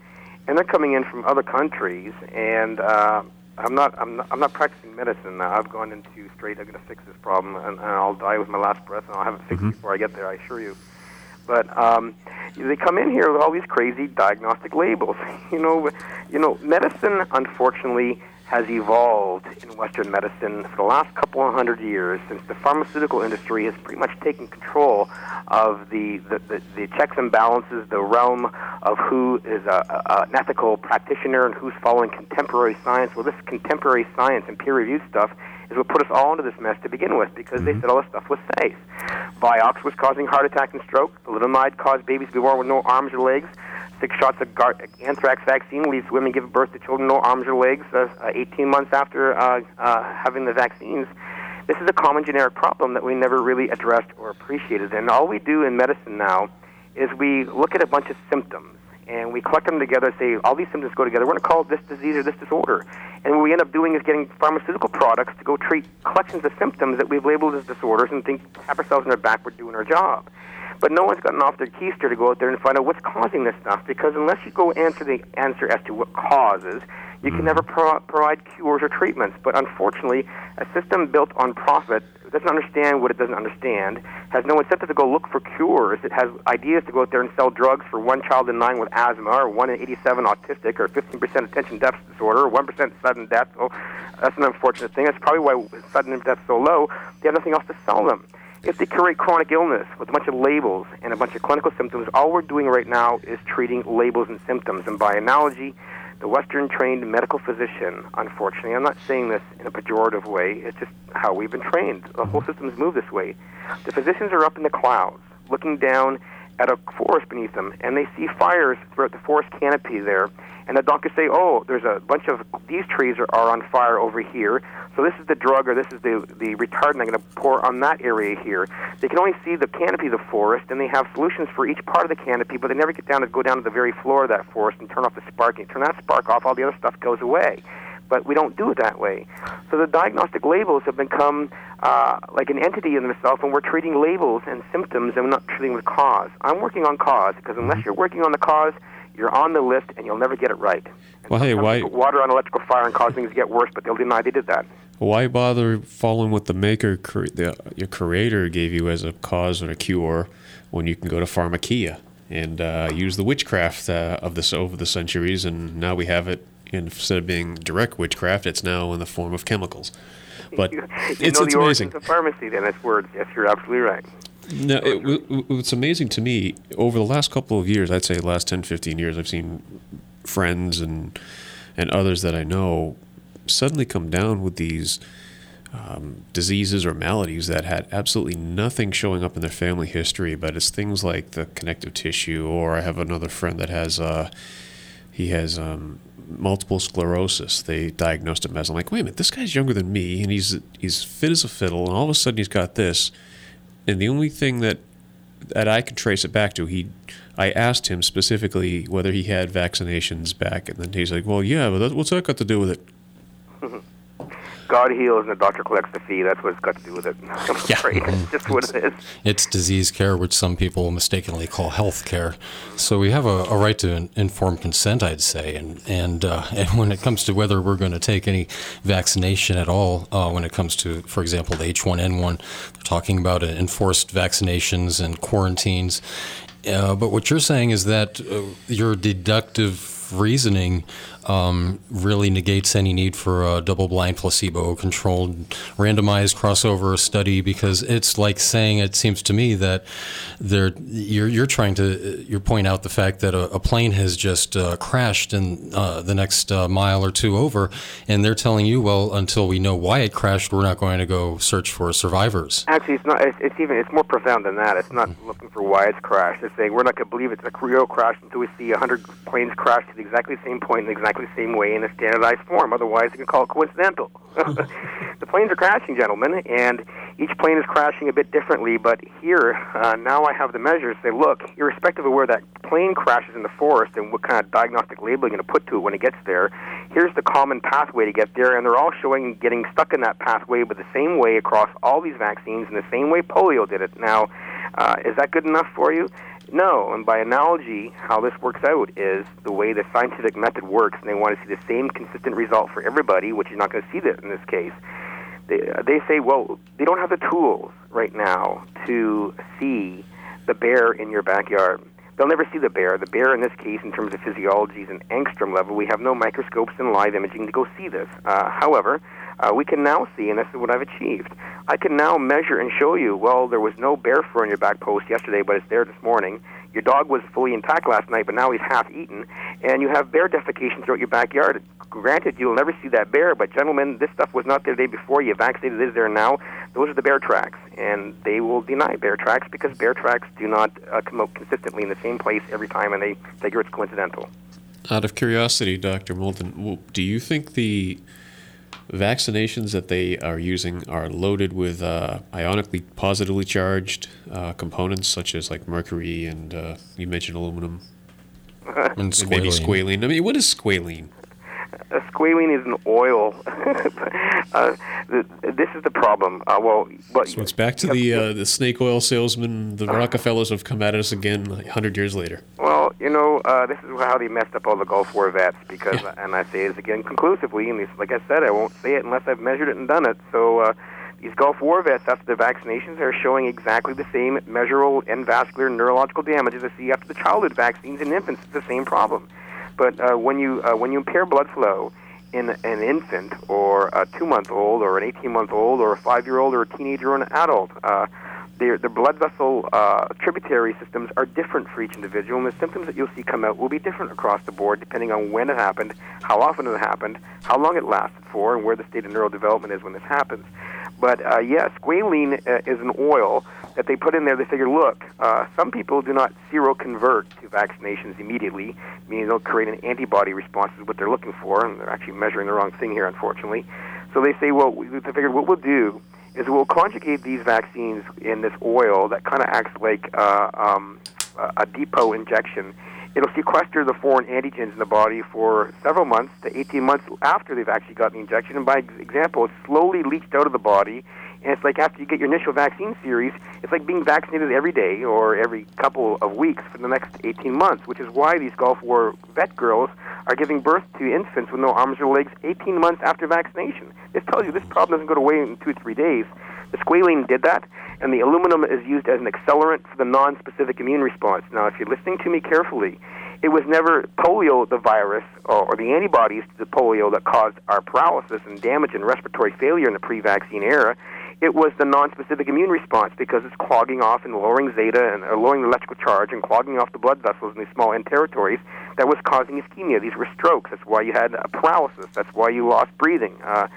and they're coming in from other countries. And uh, I'm not I'm not, I'm not practicing medicine. now. I've gone into straight. I'm going to fix this problem, and, and I'll die with my last breath, and I'll have it fixed before I get there. I assure you. But um, they come in here with all these crazy diagnostic labels. You know, you know, medicine unfortunately has evolved in Western medicine for the last couple of hundred years since the pharmaceutical industry has pretty much taken control of the, the, the, the checks and balances, the realm of who is a, a, an ethical practitioner and who's following contemporary science. Well, this contemporary science and peer-reviewed stuff is what put us all into this mess to begin with because they said all this stuff was safe. Vioxx was causing heart attack and stroke. Thalidomide caused babies to be born with no arms or legs. Six shots of gar- anthrax vaccine leaves women giving birth to children with no arms or legs uh, uh, 18 months after uh, uh, having the vaccines. This is a common generic problem that we never really addressed or appreciated. And all we do in medicine now is we look at a bunch of symptoms and we collect them together and say all these symptoms go together. We're going to call it this disease or this disorder. And what we end up doing is getting pharmaceutical products to go treat collections of symptoms that we've labeled as disorders and think tap ourselves in our back we're doing our job. But no one's gotten off their keister to go out there and find out what's causing this stuff because unless you go answer the answer as to what causes, you can mm-hmm. never pro- provide cures or treatments. But unfortunately, a system built on profit doesn't understand what it doesn't understand, has no incentive to go look for cures. It has ideas to go out there and sell drugs for one child in nine with asthma, or one in 87 autistic, or 15% attention deficit disorder, or 1% sudden death. Oh, that's an unfortunate thing. That's probably why sudden death's so low. They have nothing else to sell them. If they curate chronic illness with a bunch of labels and a bunch of clinical symptoms, all we're doing right now is treating labels and symptoms. And by analogy, the Western trained medical physician, unfortunately, I'm not saying this in a pejorative way, it's just how we've been trained. The whole mm-hmm. system's moved this way. The physicians are up in the clouds looking down at a forest beneath them, and they see fires throughout the forest canopy there. And the doctors say, oh, there's a bunch of these trees are, are on fire over here. So this is the drug or this is the, the retardant I'm going to pour on that area here. They can only see the canopy of the forest, and they have solutions for each part of the canopy, but they never get down to go down to the very floor of that forest and turn off the spark. And turn that spark off, all the other stuff goes away. But we don't do it that way. So the diagnostic labels have become uh, like an entity in themselves, and we're treating labels and symptoms, and we're not treating the cause. I'm working on cause because unless you're working on the cause, you're on the list and you'll never get it right. well, hey, why Put water on electrical fire and cause things to get worse, but they'll deny they did that. why bother following what the maker, cre- the, your creator, gave you as a cause or a cure when you can go to pharmakia and uh, use the witchcraft uh, of this over the centuries, and now we have it instead of being direct witchcraft, it's now in the form of chemicals. But you it's, know it's the amazing. of pharmacy, then it's words. Yes, you're absolutely right. No, it, what's amazing to me over the last couple of years, I'd say last 10, 15 years, I've seen friends and and others that I know suddenly come down with these um, diseases or maladies that had absolutely nothing showing up in their family history, but it's things like the connective tissue. Or I have another friend that has uh, he has um, multiple sclerosis. They diagnosed him as. I'm like, wait a minute, this guy's younger than me, and he's he's fit as a fiddle, and all of a sudden he's got this. And the only thing that that I could trace it back to, he, I asked him specifically whether he had vaccinations back, and then he's like, "Well, yeah, but that, what's that got to do with it?" Mm-hmm. God heals and the doctor collects the fee. That's what it's got to do with it. I'm afraid. It's just what it is. It's disease care, which some people mistakenly call health care. So we have a, a right to in, informed consent, I'd say. And and, uh, and when it comes to whether we're going to take any vaccination at all, uh, when it comes to, for example, the H1N1, they're talking about enforced vaccinations and quarantines. Uh, but what you're saying is that uh, your deductive reasoning um, really negates any need for a double blind, placebo controlled, randomized crossover study because it's like saying, it seems to me, that you're, you're trying to you point out the fact that a, a plane has just uh, crashed in uh, the next uh, mile or two over, and they're telling you, well, until we know why it crashed, we're not going to go search for survivors. Actually, it's not. It's, it's even. It's more profound than that. It's not looking for why it's crashed. It's saying we're not going to believe it's a real crash until we see 100 planes crash to the exactly same point in the exactly the same way in a standardized form. Otherwise, you can call it coincidental. the planes are crashing, gentlemen, and each plane is crashing a bit differently. But here, uh, now I have the measures. Say, look, irrespective of where that plane crashes in the forest and what kind of diagnostic label you're going to put to it when it gets there, here's the common pathway to get there, and they're all showing getting stuck in that pathway, but the same way across all these vaccines, and the same way polio did it. Now, uh, is that good enough for you? No, and by analogy, how this works out is the way the scientific method works, and they want to see the same consistent result for everybody, which you're not going to see that in this case. They, they say, well, they don't have the tools right now to see the bear in your backyard. They'll never see the bear. The bear, in this case, in terms of physiology, is an angstrom level. We have no microscopes and live imaging to go see this. Uh, however, uh, we can now see, and this is what I've achieved. I can now measure and show you, well, there was no bear fur on your back post yesterday, but it's there this morning. Your dog was fully intact last night, but now he's half eaten, and you have bear defecation throughout your backyard. Granted, you'll never see that bear, but gentlemen, this stuff was not there the day before. You vaccinated, it is there now. Those are the bear tracks, and they will deny bear tracks because bear tracks do not uh, come out consistently in the same place every time, and they figure it's coincidental. Out of curiosity, Dr. Moulden, do you think the vaccinations that they are using are loaded with uh, ionically positively charged uh, components such as like mercury and uh, you mentioned aluminum and maybe squalene. squalene. I mean, what is squalene? Uh, squalene is an oil. uh, the, this is the problem. Uh, well, but So it's back to the uh, the snake oil salesman. The Rockefellers have come at us again a hundred years later. Well, you know, uh, this is how they messed up all the Gulf War vets because, and I say this again conclusively, and this, like I said, I won't say it unless I've measured it and done it. So uh, these Gulf War vets, after the vaccinations, are showing exactly the same measurable endovascular neurological damage as I see after the childhood vaccines in infants. It's the same problem. But uh, when you uh, when you impair blood flow in an infant or a two-month-old or an 18-month-old or a five-year-old or a teenager or an adult, uh, their, their blood vessel uh, tributary systems are different for each individual, and the symptoms that you'll see come out will be different across the board depending on when it happened, how often it happened, how long it lasted for, and where the state of neural development is when this happens. But uh, yes, squalene uh, is an oil that they put in there. They figure, look, uh, some people do not seroconvert to vaccinations immediately, meaning they'll create an antibody response is what they're looking for, and they're actually measuring the wrong thing here, unfortunately. So they say, well, we- they figured what we'll do is we'll conjugate these vaccines in this oil that kind of acts like uh, um, a a depot injection. It'll sequester the foreign antigens in the body for several months to 18 months after they've actually gotten the injection. And by example, it's slowly leached out of the body. And it's like after you get your initial vaccine series, it's like being vaccinated every day or every couple of weeks for the next 18 months, which is why these Gulf War vet girls are giving birth to infants with no arms or legs 18 months after vaccination. This tells you this problem doesn't go away in two or three days. The squalene did that, and the aluminum is used as an accelerant for the non-specific immune response. Now, if you're listening to me carefully, it was never polio, the virus, or, or the antibodies to the polio that caused our paralysis and damage and respiratory failure in the pre-vaccine era. It was the non-specific immune response because it's clogging off and lowering zeta and uh, lowering the electrical charge and clogging off the blood vessels in these small end territories that was causing ischemia. These were strokes. That's why you had paralysis. That's why you lost breathing. Uh,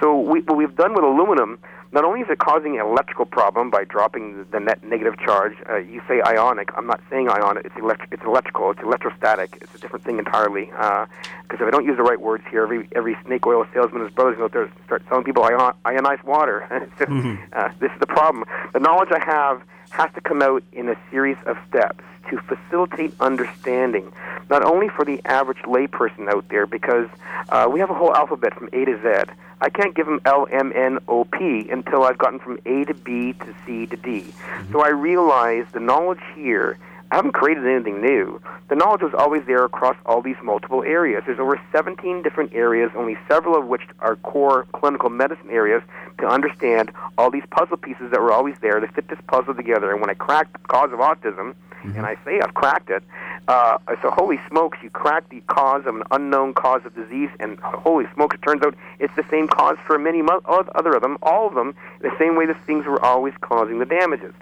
so we, what we've done with aluminum, not only is it causing an electrical problem by dropping the, net negative charge, uh, you say ionic. I'm not saying ionic. It's, elect- it's electrical. It's electrostatic. It's a different thing entirely. Because if I don't use the right words here, every every snake oil salesman and his brothers out there start telling people ion- ionized water. Just, uh, this is the problem. The knowledge I have has to come out in a series of steps to facilitate understanding, not only for the average layperson out there, because uh, we have a whole alphabet from A to Z I can't give them L, M, N, O, P until I've gotten from A to B to C to D. Mm-hmm. So I realize the knowledge here I haven't created anything new. The knowledge was always there across all these multiple areas. There's over 17 different areas, only several of which are core clinical medicine areas, to understand all these puzzle pieces that were always there to fit this puzzle together. And when I cracked the cause of autism, mm-hmm. and I say I've cracked it, uh, so holy smokes, you crack the cause of an unknown cause of disease, and holy smokes, it turns out it's the same cause for many mo- other of them, all of them, the same way the things were always causing the damages.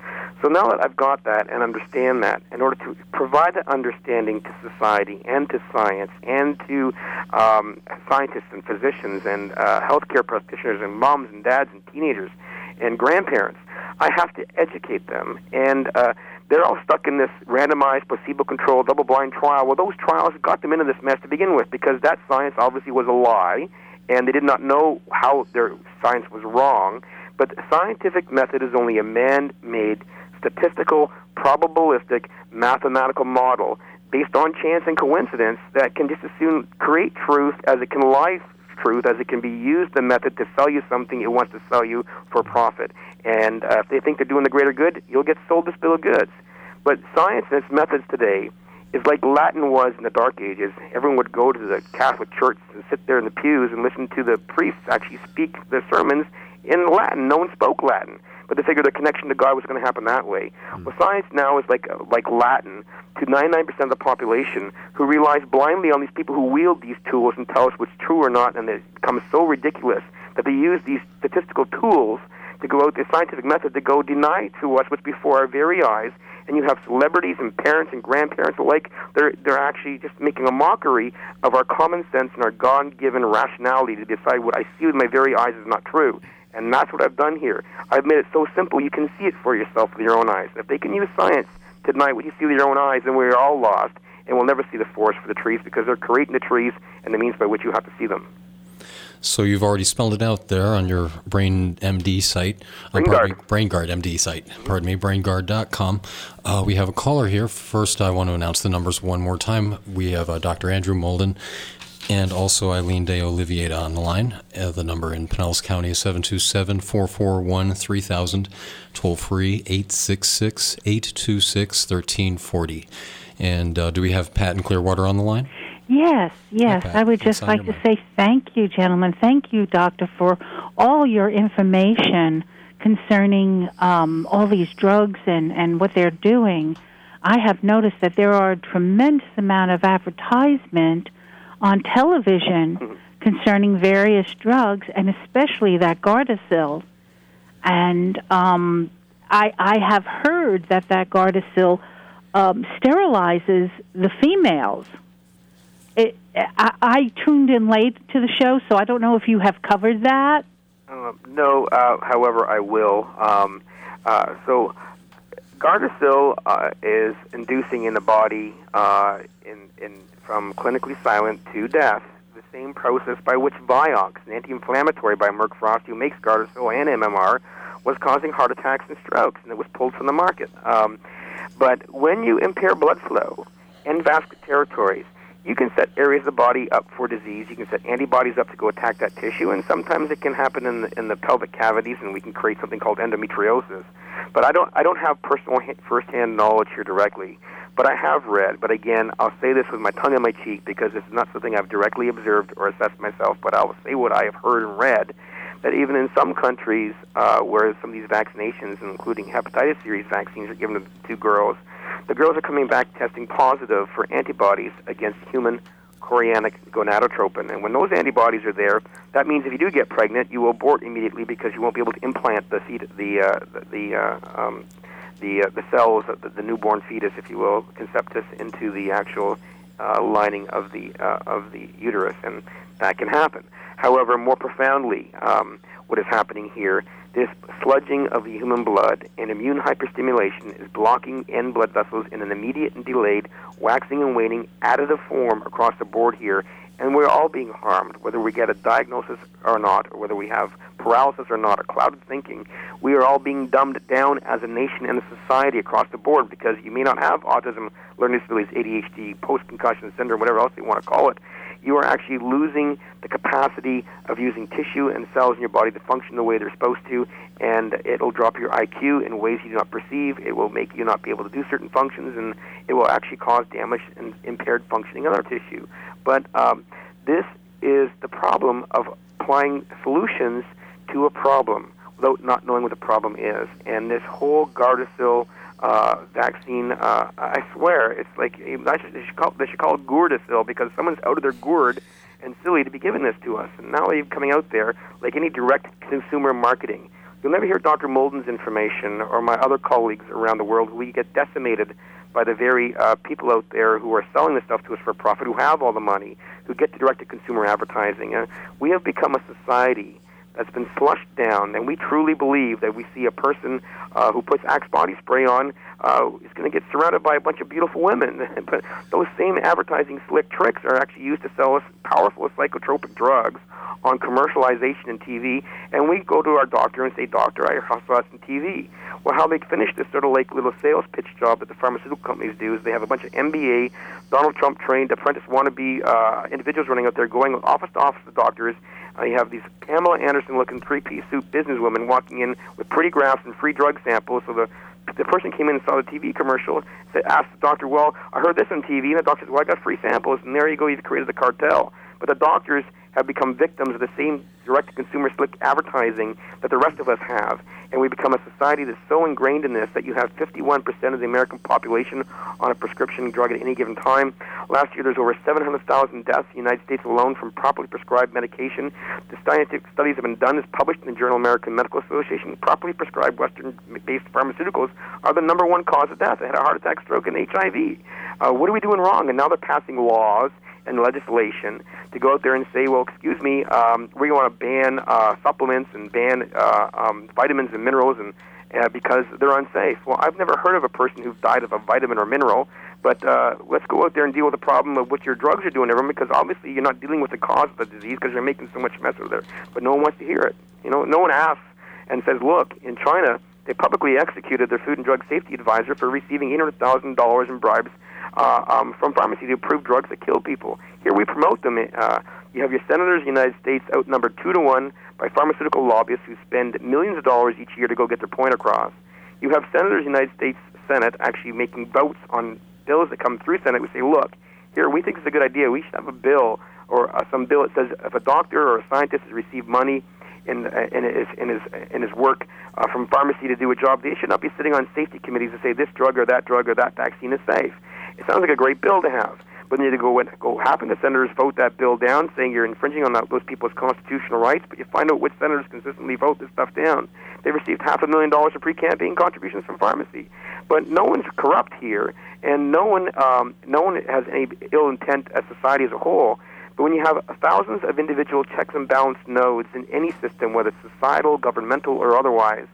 So now that I've got that and understand that, in order to provide that understanding to society and to science and to um, scientists and physicians and uh, healthcare practitioners and moms and dads and teenagers and grandparents, I have to educate them and. Uh, they're all stuck in this randomized, placebo-controlled, double-blind trial. Well, those trials got them into this mess to begin with because that science obviously was a lie, and they did not know how their science was wrong. But the scientific method is only a man-made, statistical, probabilistic, mathematical model based on chance and coincidence that can just as soon create truth as it can lie truth as it can be used the method to sell you something it wants to sell you for profit. And uh, if they think they're doing the greater good, you'll get sold this bill of goods. But science and its methods today is like Latin was in the Dark Ages. Everyone would go to the Catholic Church and sit there in the pews and listen to the priests actually speak the sermons in Latin. No one spoke Latin but they figured the connection to God was going to happen that way. Mm. Well, science now is like like Latin to 99% of the population who relies blindly on these people who wield these tools and tell us what's true or not, and it becomes so ridiculous that they use these statistical tools to go out the scientific method to go deny to us what's before our very eyes. And you have celebrities and parents and grandparents alike. They're they're actually just making a mockery of our common sense and our God-given rationality to decide what I see with my very eyes is not true. And that's what I've done here. I've made it so simple you can see it for yourself with your own eyes. If they can use science to deny what you see with your own eyes, then we're all lost, and we'll never see the forest for the trees because they're creating the trees and the means by which you have to see them. So you've already spelled it out there on your Brain MD site. BrainGuard. Uh, BrainGuard MD site. Pardon me, BrainGuard.com. Uh, we have a caller here. First, I want to announce the numbers one more time. We have uh, Dr. Andrew Moulden and also Eileen De Oliveira on the line. Uh, the number in Pinellas County is 727 441 3000, toll free 866 826 1340. And uh, do we have Pat in Clearwater on the line? Yes, yes. I would just like to say thank you, gentlemen. Thank you, doctor, for all your information concerning um, all these drugs and, and what they're doing. I have noticed that there are a tremendous amount of advertisement on television concerning various drugs, and especially that Gardasil. And um, I, I have heard that that Gardasil um, sterilizes the females. It, I, I tuned in late to the show, so I don't know if you have covered that. Uh, no, uh, however, I will. Um, uh, so, Gardasil uh, is inducing in the body uh, in, in from clinically silent to death, the same process by which Vioxx, an anti-inflammatory by Merck Frosst, who makes Gardasil and MMR, was causing heart attacks and strokes, and it was pulled from the market. Um, but when you impair blood flow in vascular territories, you can set areas of the body up for disease. You can set antibodies up to go attack that tissue, and sometimes it can happen in the, in the pelvic cavities, and we can create something called endometriosis. But I don't I don't have personal firsthand knowledge here directly. But I have read, but again, I'll say this with my tongue in my cheek because it's not something I've directly observed or assessed myself, but I'll say what I have heard and read that even in some countries uh, where some of these vaccinations, including hepatitis series vaccines, are given to, girls, the girls are coming back testing positive for antibodies against human chorionic gonadotropin. And when those antibodies are there, that means if you do get pregnant, you will abort immediately because you won't be able to implant the feet, the uh, the uh, um, the uh, the cells, the, the newborn fetus, if you will, conceptus, into the actual uh, lining of the uh, of the uterus, and that can happen. However, more profoundly, um, what is happening here, this sludging of the human blood and immune hyperstimulation is blocking end blood vessels in an immediate and delayed, waxing and waning, additive form across the board here, and we're all being harmed, whether we get a diagnosis or not, or whether we have paralysis or not, or clouded thinking. We are all being dumbed down as a nation and a society across the board because you may not have autism, learning disabilities, ADHD, post concussion syndrome, whatever else you want to call it. You are actually losing the capacity of using tissue and cells in your body to function the way they're supposed to, and it'll drop your IQ in ways you do not perceive. It will make you not be able to do certain functions, and it will actually cause damage and impaired functioning of our tissue. But um, this is the problem of applying solutions to a problem without not knowing what the problem is. And this whole Gardasil uh, vaccine, uh, I swear, it's like they should, call, they should call it Gourdasil because someone's out of their gourd and silly to be giving this to us. And now they're coming out there like any direct consumer marketing. You'll never hear Dr. Moulden's information or my other colleagues around the world who get decimated by the very uh, people out there who are selling this stuff to us for profit, who have all the money, who get to direct to consumer advertising. Uh, we have become a society that's been flushed down, and we truly believe that we see a person uh, who puts Axe body spray on uh, is going to get surrounded by a bunch of beautiful women. but those same advertising slick tricks are actually used to sell us powerful psychotropic drugs on commercialization in TV, and we go to our doctor and say, "Doctor, I saw us on TV." Well, how they finish this sort of like little sales pitch job that the pharmaceutical companies do is they have a bunch of MBA, Donald Trump trained apprentice wannabe uh, individuals running out there going office to office to doctors uh, you have these Pamela Anderson looking three piece suit businesswomen walking in with pretty graphs and free drug samples. So the the person came in and saw the TV commercial, said, asked the doctor, "Well, I heard this on TV," and the doctor said, "Well, I got free samples," and there you go, you've created a cartel. But the doctors have become victims of the same direct-to-consumer slick advertising that the rest of us have and we become a society that's so ingrained in this that you have 51% of the American population on a prescription drug at any given time. Last year, there's over 700,000 deaths in the United States alone from properly prescribed medication. The scientific studies have been done, is published in the Journal American Medical Association. Properly prescribed Western-based pharmaceuticals are the number one cause of death. They had a heart attack, stroke, and HIV. Uh, what are we doing wrong? And now they're passing laws and legislation to go out there and say, well, excuse me, um, we want to ban uh, supplements and ban uh, um, vitamins and minerals and uh, because they're unsafe. Well, I've never heard of a person who died of a vitamin or mineral, but uh, let's go out there and deal with the problem of what your drugs are doing to everyone because obviously you're not dealing with the cause of the disease because you're making so much mess with it. But no one wants to hear it. You know, no one asks and says, look, in China, they publicly executed their Food and Drug Safety Advisor for receiving $800,000 in bribes uh, um, from pharmacy to approve drugs that kill people. Here we promote them. Uh, you have your senators in the United States outnumbered two to one by pharmaceutical lobbyists who spend millions of dollars each year to go get their point across. You have senators in the United States Senate actually making votes on bills that come through Senate. We say, look, here we think it's a good idea. We should have a bill or uh, some bill that says if a doctor or a scientist has received money in, uh, in, his, in, his, in his work uh, from pharmacy to do a job, they should not be sitting on safety committees to say this drug or that drug or that vaccine is safe. It sounds like a great bill to have. But then you go and go happen the senators vote that bill down, saying you're infringing on that, those people's constitutional rights. But you find out which senators consistently vote this stuff down. They received half a million dollars of pre-campaign contributions from pharmacy. But no one's corrupt here, and no one, um, no one has any ill intent as society as a whole. But when you have thousands of individual checks and balance nodes in any system, whether it's societal, governmental, or otherwise,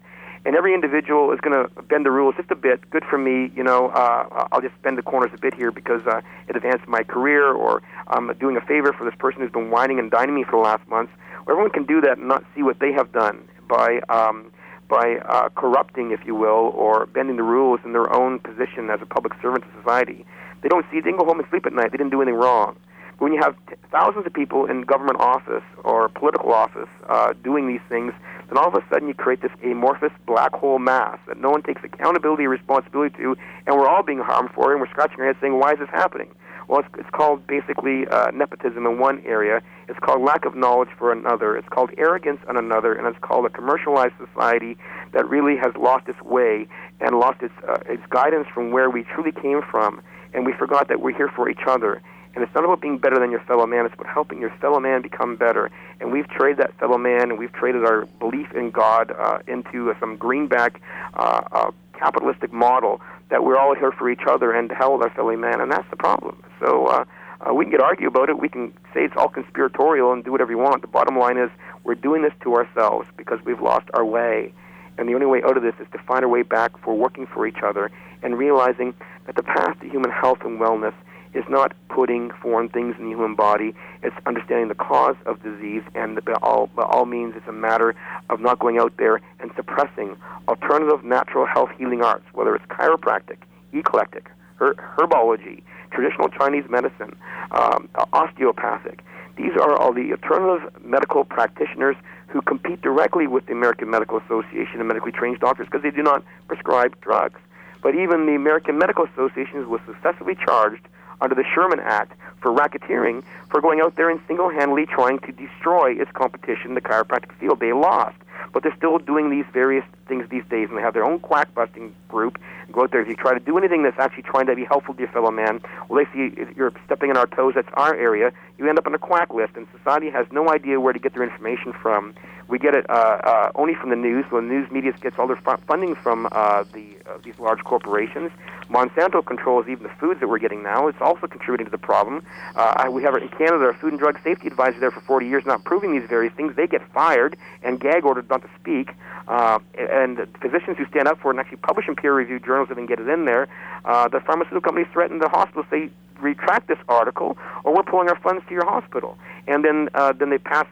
and every individual is going to bend the rules just a bit. Good for me, you know. Uh, I'll just bend the corners a bit here because uh, it advanced my career, or I'm doing a favor for this person who's been whining and dining me for the last months. Everyone can do that and not see what they have done by um, by uh, corrupting, if you will, or bending the rules in their own position as a public servant to society. They don't see. They can go home and sleep at night. They didn't do anything wrong. When you have t- thousands of people in government office or political office uh, doing these things then all of a sudden you create this amorphous black hole mass that no one takes accountability or responsibility to, and we're all being harmed for it, and we're scratching our heads saying, why is this happening? Well, it's, it's called basically uh, nepotism in one area. It's called lack of knowledge for another. It's called arrogance on another, and it's called a commercialized society that really has lost its way and lost its uh, its guidance from where we truly came from. And we forgot that we're here for each other. And it's not about being better than your fellow man, it's about helping your fellow man become better. And we've traded that fellow man and we've traded our belief in God uh, into some greenback uh, uh, capitalistic model that we're all here for each other and to hell with our fellow man. And that's the problem. So uh, uh, we can get argue about it. We can say it's all conspiratorial and do whatever you want. The bottom line is we're doing this to ourselves because we've lost our way. And the only way out of this is to find our way back for working for each other and realizing that the path to human health and wellness – is not putting foreign things in the human body. It's understanding the cause of disease, and by all, by all means, it's a matter of not going out there and suppressing alternative natural health healing arts, whether it's chiropractic, eclectic, her- herbology, traditional Chinese medicine, um, osteopathic. These are all the alternative medical practitioners who compete directly with the American Medical Association and medically trained doctors because they do not prescribe drugs. But even the American Medical Association was successfully charged under the Sherman Act for racketeering for going out there and single-handedly trying to destroy its competition in the chiropractic field. They lost, but they're still doing these various things these days, and they have their own quack busting group. Go out there if you try to do anything that's actually trying to be helpful to your fellow man. Well, they see you're stepping on our toes. That's our area. You end up on a quack list, and society has no idea where to get their information from. We get it uh, uh, only from the news. So the news media gets all their funding from uh, the uh, these large corporations. Monsanto controls even the foods that we're getting now. It's also contributing to the problem. Uh, we have in Canada a food and drug safety advisor there for 40 years, not proving these various things. They get fired and gag ordered not to speak. Uh, and physicians who stand up for it and actually publish in peer-reviewed journals and get it in there, uh, the pharmaceutical companies threaten the hospitals. They retract this article, or we're pulling our funds to your hospital. And then, uh, then they pass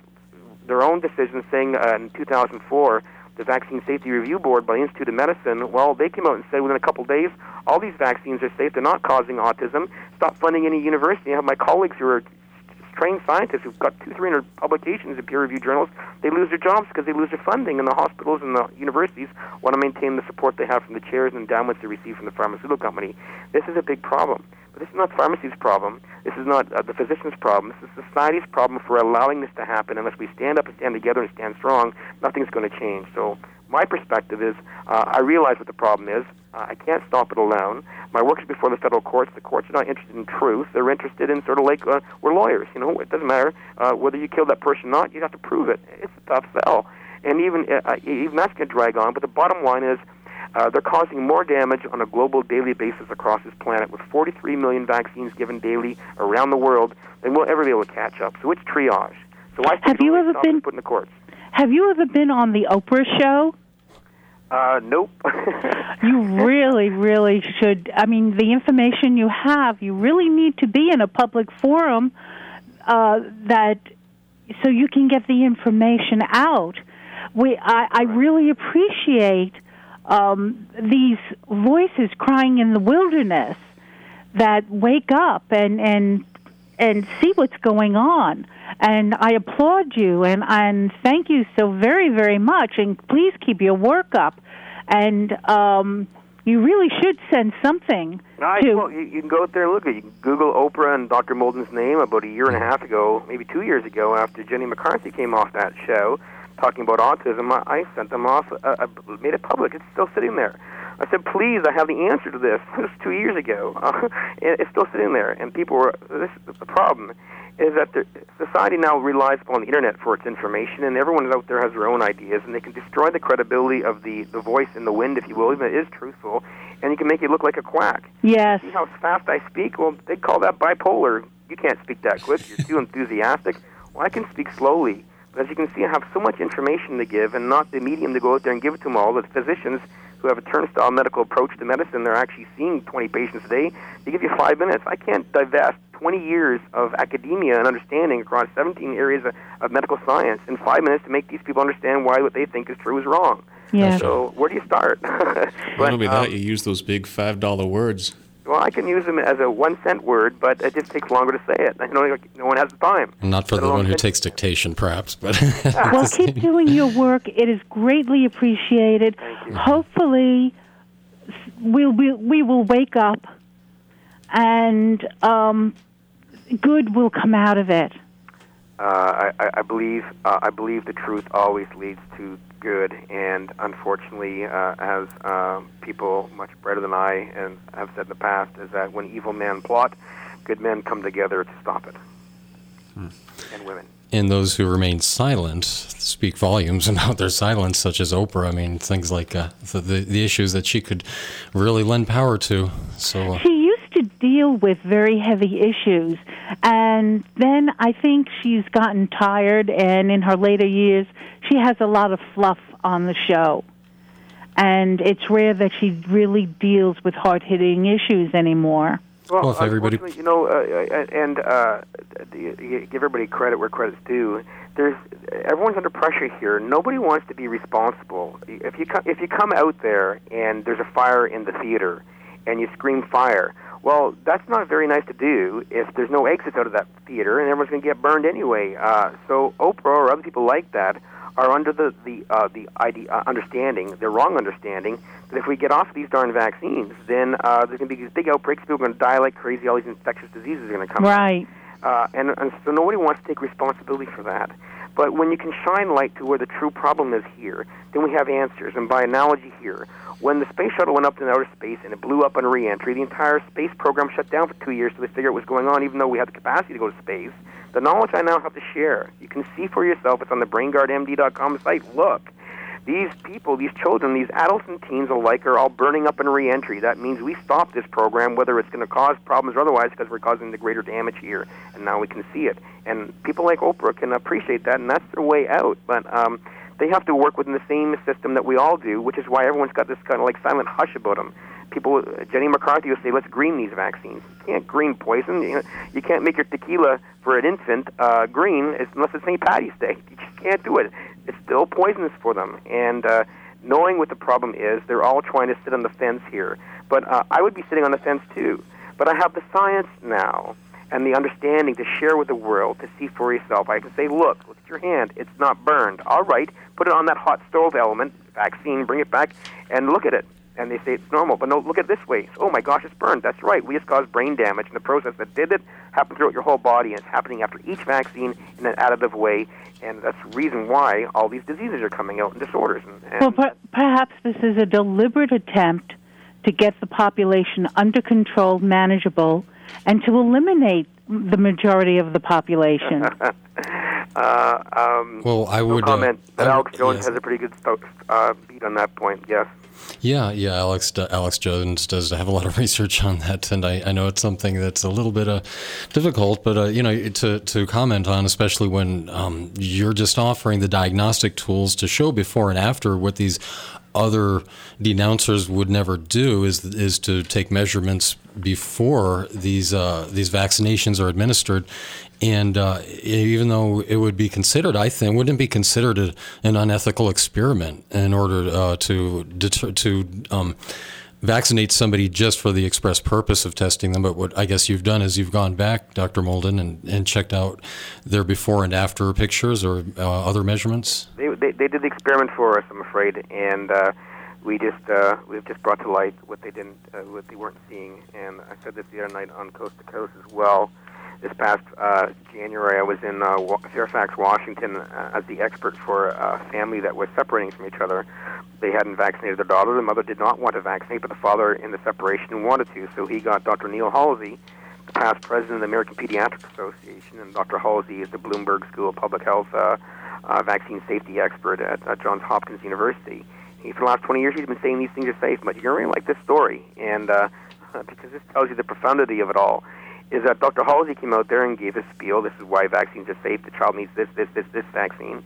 their own decision saying uh, in 2004 the Vaccine Safety Review Board by the Institute of Medicine, well, they came out and said within a couple of days, all these vaccines are safe. They're not causing autism. Stop funding any university. I have my colleagues who are trained scientists who've got two, three hundred publications in peer-reviewed journals. They lose their jobs because they lose their funding, and the hospitals and the universities want to maintain the support they have from the chairs and endowments they receive from the pharmaceutical company. This is a big problem. But this is not pharmacy's problem. This is not uh, the physician's problem. This is society's problem for allowing this to happen. Unless we stand up and stand together and stand strong, nothing's going to change. So my perspective is uh, I realize what the problem is. Uh, I can't stop it alone. My work is before the federal courts. The courts are not interested in truth. They're interested in sort of like uh, we're lawyers. You know, it doesn't matter uh, whether you killed that person or not. You have to prove it. It's a tough sell, and even uh, even that's going to drag on. But the bottom line is uh, they're causing more damage on a global daily basis across this planet with 43 million vaccines given daily around the world than we'll ever be able to catch up. So it's triage. So I have you ever been put in the courts? Have you ever been on the Oprah show? Uh, nope. you really, really should. I mean, the information you have, you really need to be in a public forum uh, that so you can get the information out. We, I, I really appreciate um, these voices crying in the wilderness that wake up and and and see what's going on. And I applaud you and and thank you so very very much. And please keep your work up. And um, you really should send something. I, to, well, you, you can go out there and look at. You can Google Oprah and Dr. Moulden's name about a year and a half ago, maybe two years ago, after Jenny McCarthy came off that show talking about autism, I, I sent them off, uh, I uh, made it public. It's still sitting there. I said, please, I have the answer to this. This was two years ago. Uh, it's still sitting there. And people were, this is the problem is that the, society now relies upon the internet for its information, and everyone out there has their own ideas, and they can destroy the credibility of the, the voice in the wind, if you will, even if it is truthful, and you can make it look like a quack. Yes. See how fast I speak? Well, they call that bipolar. You can't speak that quick. You're too enthusiastic. Well, I can speak slowly But as you can see, I have so much information to give and not the medium to go out there and give it to them all. The physicians who have a turnstile medical approach to medicine, they're actually seeing 20 patients a day. They give you five minutes. I can't divest 20 years of academia and understanding across 17 areas of, of medical science in five minutes to make these people understand why what they think is true is wrong. Yeah. So where do you start? but, Not only that, um, you use those big $5 words. Well, I can use them as a one cent word, but it just takes longer to say it. You know, no one has the time. Not for the one who takes dictation, perhaps, but. well, keep doing your work. It is greatly appreciated. Hopefully, we'll, we, we will wake up and um, good will come out of it. Uh, I, I believe uh, I believe the truth always leads to good, and unfortunately, uh, as uh, people much brighter than I and have said in the past, is that when evil men plot, good men come together to stop it, hmm. and women. And those who remain silent speak volumes about their silence, such as Oprah. I mean, things like uh, the, the issues that she could really lend power to. So uh, she used to deal with very heavy issues, and then I think she's gotten tired, and in her later years, she has a lot of fluff on the show. And it's rare that she really deals with hard hitting issues anymore. Well, well if everybody, you know, uh, uh and uh, give everybody credit where credit's due. There's everyone's under pressure here. Nobody wants to be responsible. If you come, if you come out there and there's a fire in the theater, and you scream fire, Well, that's not very nice to do if there's no exits out of that theater and everyone's going to get burned anyway. Uh, so Oprah or other people like that are under the the uh, the idea, uh, understanding, the wrong understanding, that if we get off these darn vaccines, then uh, there's going to be these big outbreaks. People are going to die like crazy. All these infectious diseases are going to come. Right. Uh, and, and so nobody wants to take responsibility for that. But when you can shine light to where the true problem is here, then we have answers. And by analogy here, when the space shuttle went up into outer space and it blew up on reentry, the entire space program shut down for two years to figure out what was going on, even though we had the capacity to go to space. The knowledge I now have to share, you can see for yourself. It's on the BrainGuardMD.com site. Look, these people, these children, these adults and teens alike are all burning up in reentry. That means we stop this program, whether it's going to cause problems or otherwise, because we're causing the greater damage here, and now we can see it. And people like Oprah can appreciate that, and that's their way out. But um, they have to work within the same system that we all do, which is why everyone's got this kind of like silent hush about them. People, Jenny McCarthy will say, "Let's green these vaccines." You can't green poison. You, know, you can't make your tequila for an infant uh, green unless it's St. Patty's Day. You just can't do it. It's still poisonous for them. And uh, knowing what the problem is, they're all trying to sit on the fence here. But uh, I would be sitting on the fence too. But I have the science now and the understanding to share with the world to see for yourself. I can say, look, look at your hand. It's not burned. All right, put it on that hot stove element, vaccine, bring it back, and look at it. And they say it's normal. But no, look at this way. Oh my gosh, it's burned. That's right. We just caused brain damage. And the process that did it happened throughout your whole body, and it's happening after each vaccine in an additive way. And that's the reason why all these diseases are coming out and disorders. And, and well, per- perhaps this is a deliberate attempt to get the population under control, manageable, and to eliminate the majority of the population. uh, um, well, I no would comment. Uh, but Alex Jones yes. has a pretty good uh, beat on that point. Yes. Yeah, yeah. Alex Alex Jones does have a lot of research on that, and I, I know it's something that's a little bit uh, difficult, but uh, you know, to to comment on, especially when um, you're just offering the diagnostic tools to show before and after what these other denouncers would never do is is to take measurements before these uh, these vaccinations are administered. And uh, even though it would be considered, I think, wouldn't be considered a, an unethical experiment in order uh, to deter, to um, vaccinate somebody just for the express purpose of testing them? But what I guess you've done is you've gone back, Dr. Moulden, and, and checked out their before and after pictures or uh, other measurements. They, they they did the experiment for us, I'm afraid, and uh, we just uh, we've just brought to light what they didn't uh, what they weren't seeing. And I said this the other night on Coast to Coast as well. This past uh, January, I was in uh, Fairfax, Washington, uh, as the expert for a family that was separating from each other. They hadn't vaccinated their daughter. The mother did not want to vaccinate, but the father, in the separation, wanted to. So he got Dr. Neil Halsey, the past president of the American Pediatric Association, and Dr. Halsey is the Bloomberg School of Public Health uh, uh, vaccine safety expert at uh, Johns Hopkins University. He, for the last 20 years, he's been saying these things are safe, but you're going like this story, and uh, because this tells you the profundity of it all is that Dr. Halsey came out there and gave his spiel. This is why vaccines are safe. The child needs this, this, this, this vaccine.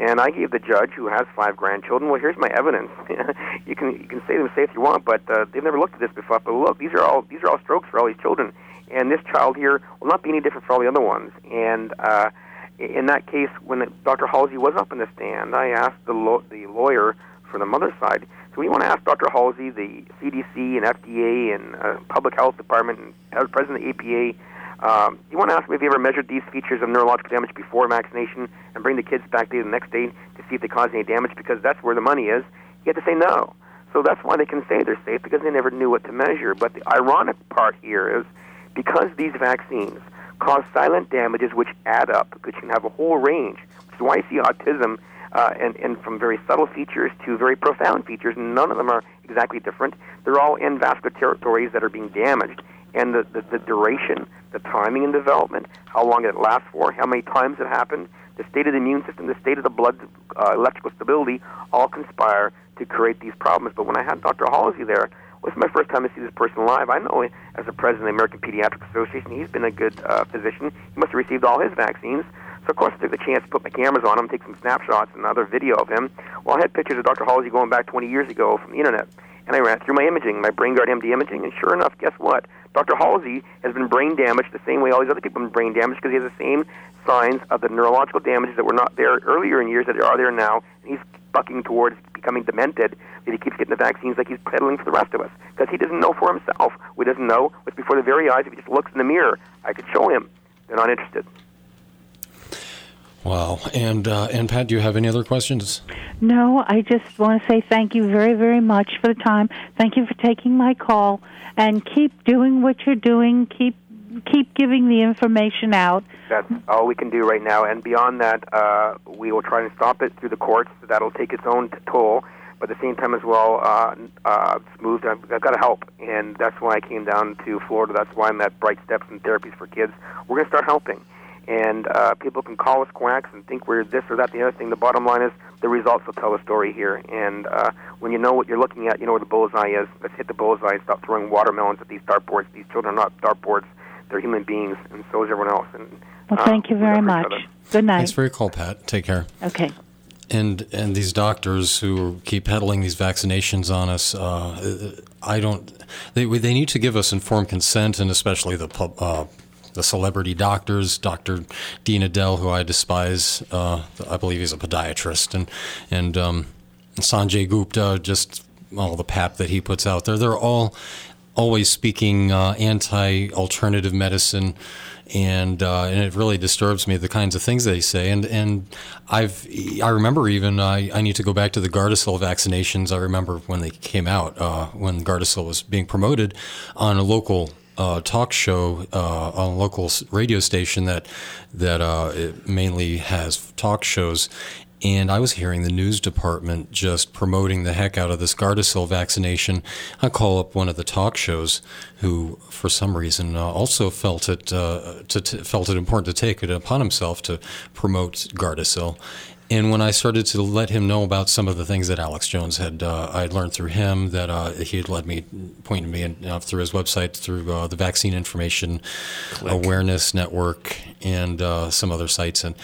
And I gave the judge, who has five grandchildren, well, here's my evidence. you can you can say them safe if you want, but uh, they've never looked at this before. But look, these are all these are all strokes for all these children, and this child here will not be any different for all the other ones. And uh, in that case, when Dr. Halsey was up in the stand, I asked the lo- the lawyer for the mother's side. So we want to ask Dr. Halsey, the CDC and FDA and uh, Public Health Department and President of the APA, um, you want to ask them if they ever measured these features of neurological damage before vaccination and bring the kids back the next day to see if they cause any damage because that's where the money is. You have to say no. So that's why they can say they're safe because they never knew what to measure. But the ironic part here is because these vaccines cause silent damages which add up, you can have a whole range, which is why you see autism uh, and, and from very subtle features to very profound features. None of them are exactly different. They're all in vascular territories that are being damaged. And the, the, the duration, the timing and development, how long it lasts for, how many times it happened, the state of the immune system, the state of the blood uh, electrical stability, all conspire to create these problems. But when I had Dr. Halsey there, this is my first time to see this person live. I know as a president of the American Pediatric Association, he's been a good uh, physician. He must have received all his vaccines. So, of course, I took the chance to put my cameras on him, take some snapshots and another video of him. Well, I had pictures of Dr. Halsey going back 20 years ago from the internet. And I ran through my imaging, my BrainGuard MD imaging, and sure enough, guess what? Dr. Halsey has been brain damaged the same way all these other people have been brain damaged because he has the same signs of the neurological damages that were not there earlier in years that are there now. And he's bucking towards becoming demented that he keeps getting the vaccines like he's peddling for the rest of us because he doesn't know for himself. We doesn't know what's before the very eyes. If he just looks in the mirror, I could show him. They're not interested. Wow. And uh, and Pat, do you have any other questions? No, I just want to say thank you very, very much for the time. Thank you for taking my call, and keep doing what you're doing. Keep keep giving the information out. That's all we can do right now. And beyond that, uh, we will try and stop it through the courts. That'll take its own t- toll. But at the same time, as well, uh, uh, it's moved. I've, I've got to help, and that's why I came down to Florida. That's why I'm at Bright Steps and Therapies for Kids. We're going to start helping and uh, people can call us quacks and think we're this or that. The other thing, the bottom line is the results will tell a story here. And uh, when you know what you're looking at, you know where the bullseye is. Let's hit the bullseye. And stop throwing watermelons at these dartboards. These children are not dartboards; they're human beings, and so is everyone else. And Well, uh, thank you very much. Good night. Thanks for your call, Pat. Take care. Okay. And and these doctors who keep peddling these vaccinations on us, uh, I don't. They they need to give us informed consent, and especially the pub, uh, the celebrity doctors, Doctor Dean Edell, who I despise. Uh, I believe he's a podiatrist, and and um, Sanjay Gupta, just all the pap that he puts out there. They're all always speaking uh, anti-alternative medicine, and uh, and it really disturbs me the kinds of things they say. And and I've I remember even I, I need to go back to the Gardasil vaccinations. I remember when they came out uh, when Gardasil was being promoted on a local. Uh, talk show uh, on a local radio station that that uh, mainly has talk shows, and I was hearing the news department just promoting the heck out of this Gardasil vaccination. I call up one of the talk shows, who for some reason uh, also felt it uh, to, to, felt it important to take it upon himself to promote Gardasil. And when I started to let him know about some of the things that Alex Jones had, uh, I had learned through him, that uh, he had led me, pointed me in, uh, through his website, through uh, the Vaccine Information Awareness Network, and uh, some other sites, and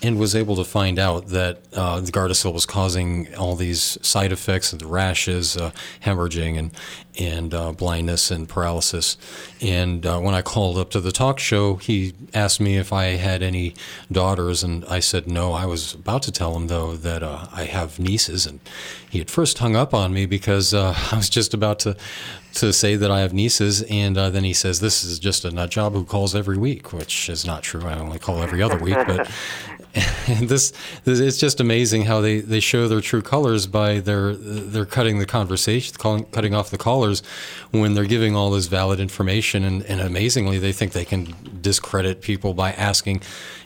and was able to find out that uh, the Gardasil was causing all these side effects and the rashes, uh, hemorrhaging, and and uh, blindness and paralysis. And uh, when I called up to the talk show, he asked me if I had any daughters, and I said no. I was about to tell him though that uh, I have nieces, and he had first hung up on me because uh, I was just about to to say that I have nieces, and uh, then he says this is just a nut job who calls every week, which is not true. I only call every other week, but. This, this it's just amazing how they, they show their true colors by their they're cutting the conversation, calling, cutting off the callers when they're giving all this valid information, and, and amazingly they think they can discredit people by asking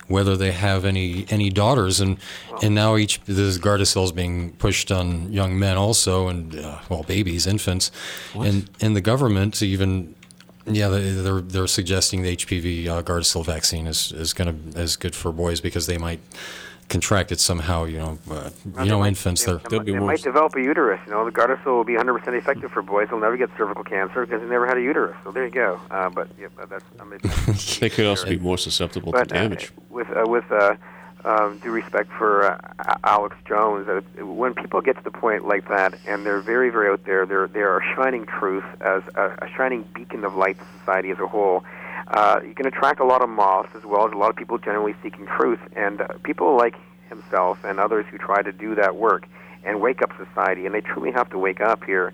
whether they have any any daughters, and and now each this Gardasil is being pushed on young men also, and uh, well babies, infants, and and the government even yeah, they- they're they're suggesting the HPV uh, Gardasil vaccine is is going to is good for boys because they might contract it somehow. You know, uh, you know, infants they're They, they might develop a uterus. You know, the Gardasil will be 100% effective for boys. They'll never get cervical cancer because they never had a uterus. So there you go. Uh, but yeah, but that's I mean, They could also be more susceptible but to damage. Uh, with uh, with uh, um, due respect for uh, Alex Jones, uh, when people get to the point like that, and they're very very out there, they're they are shining truth as a, a shining beacon of light to society as a whole. Uh, you can attract a lot of moths as well as a lot of people generally seeking truth, and uh, people like himself and others who try to do that work and wake up society, and they truly have to wake up here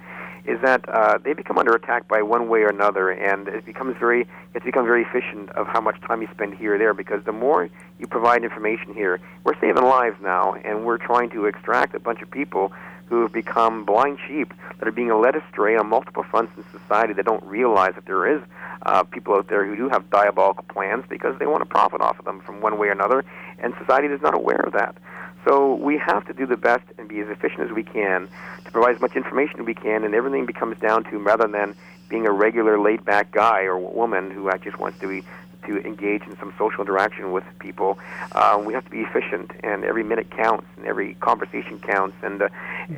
is that uh, they become under attack by one way or another, and it becomes very it's become very efficient of how much time you spend here or there. Because the more you provide information here, we're saving lives now, and we're trying to extract a bunch of people who have become blind sheep that are being led astray on multiple fronts in society that don't realize that there is uh, people out there who do have diabolical plans because they want to profit off of them from one way or another, and society is not aware of that. So we have to do the best and be as efficient as we can to provide as much information as we can, and everything becomes down to rather than being a regular laid-back guy or woman who just wants to be to engage in some social interaction with people. Uh, we have to be efficient, and every minute counts, and every conversation counts, and uh,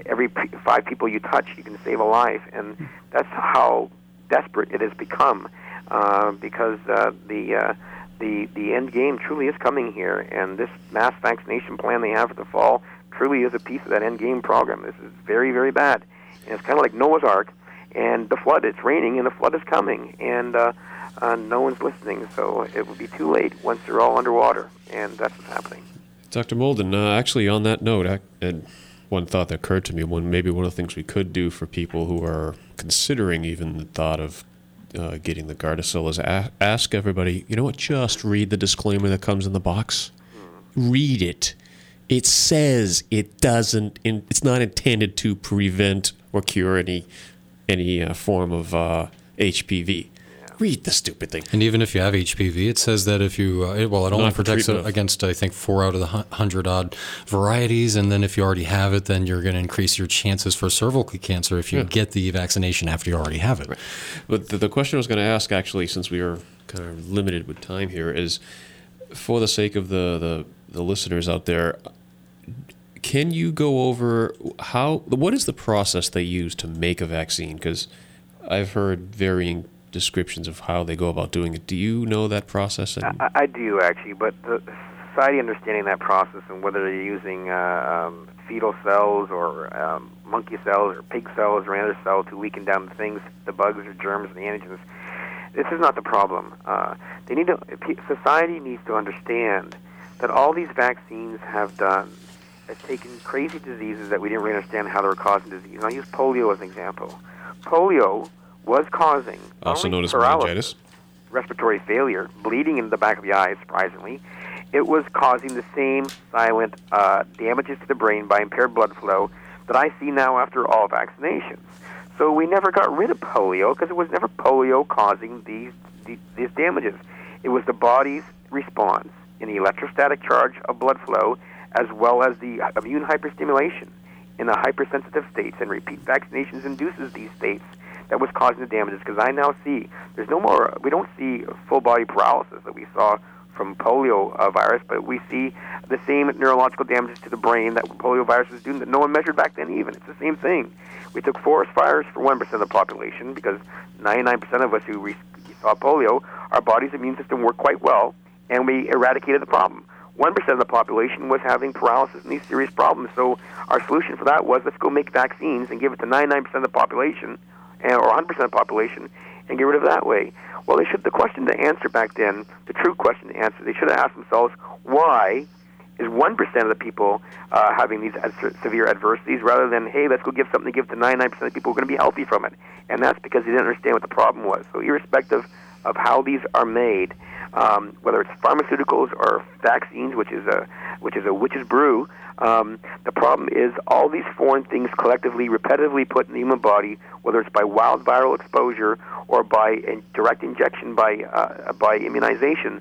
every p- five people you touch, you can save a life, and that's how desperate it has become, uh, because uh, the uh, the the end game truly is coming here, and this mass vaccination plan they have for the fall truly is a piece of that end game program. This is very very bad, and it's kind of like Noah's Ark, and the flood. It's raining, and the flood is coming, and uh, uh, no one's listening. So it will be too late once they're all underwater, and that's what's happening. Dr. Moulden, uh, actually, on that note, I, and one thought that occurred to me. One maybe one of the things we could do for people who are considering even the thought of uh, getting the Gardasil is a- ask everybody. You know what? Just read the disclaimer that comes in the box. Read it. It says it doesn't. In, it's not intended to prevent or cure any any uh, form of uh, HPV. Read the stupid thing. And even if you have HPV, it says that if you, uh, it- well, it only protects it against, I think, four out of the hundred odd varieties. And then if you already have it, then you're going to increase your chances for cervical cancer if you Yeah. get the vaccination after you already have it. But the, the question I was going to ask, actually, since we are kind of limited with time here, is for the sake of the, the, the listeners out there, can you go over how what is the process they use to make a vaccine? Because I've heard varying descriptions of how they go about doing it. Do you know that process? I, I do actually, but the society understanding that process and whether they're using uh, um, fetal cells or um, monkey cells or pig cells or other cell to weaken down the things, the bugs or germs and antigens. This is not the problem. Uh, they need to. Society needs to understand that all these vaccines have done has taken crazy diseases that we didn't really understand how they were causing disease. And I'll use polio as an example. Polio was causing also known as meningitis. respiratory failure, bleeding in the back of the eye, surprisingly. It was causing the same silent uh, damages to the brain by impaired blood flow that I see now after all vaccinations. So we never got rid of polio because it was never polio causing these, these, these damages. It was the body's response in the electrostatic charge of blood flow as well as the immune hyperstimulation in the hypersensitive states and repeat vaccinations induces these states that was causing the damages because I now see there's no more we don't see full body paralysis that we saw from polio uh, virus but we see the same neurological damages to the brain that polio virus was doing that no one measured back then even it's the same thing we took forest fires for 1% of the population because 99% of us who re- saw polio our body's immune system worked quite well and we eradicated the problem 1% of the population was having paralysis and these serious problems. So our solution for that was let's go make vaccines and give it to 99% of the population or 100% of the population and get rid of that way. Well, they should. The question to answer back then, the true question to answer, they should have asked themselves why is 1% of the people uh, having these ad- severe adversities rather than, hey, let's go give something to give to 99% of the people who are going to be healthy from it. And that's because they didn't understand what the problem was. So irrespective of how these are made, um, whether it's pharmaceuticals or vaccines, which is a which is a witch's brew. Um, the problem is all these foreign things collectively, repetitively put in the human body, whether it's by wild viral exposure or by in direct injection by uh, by immunization,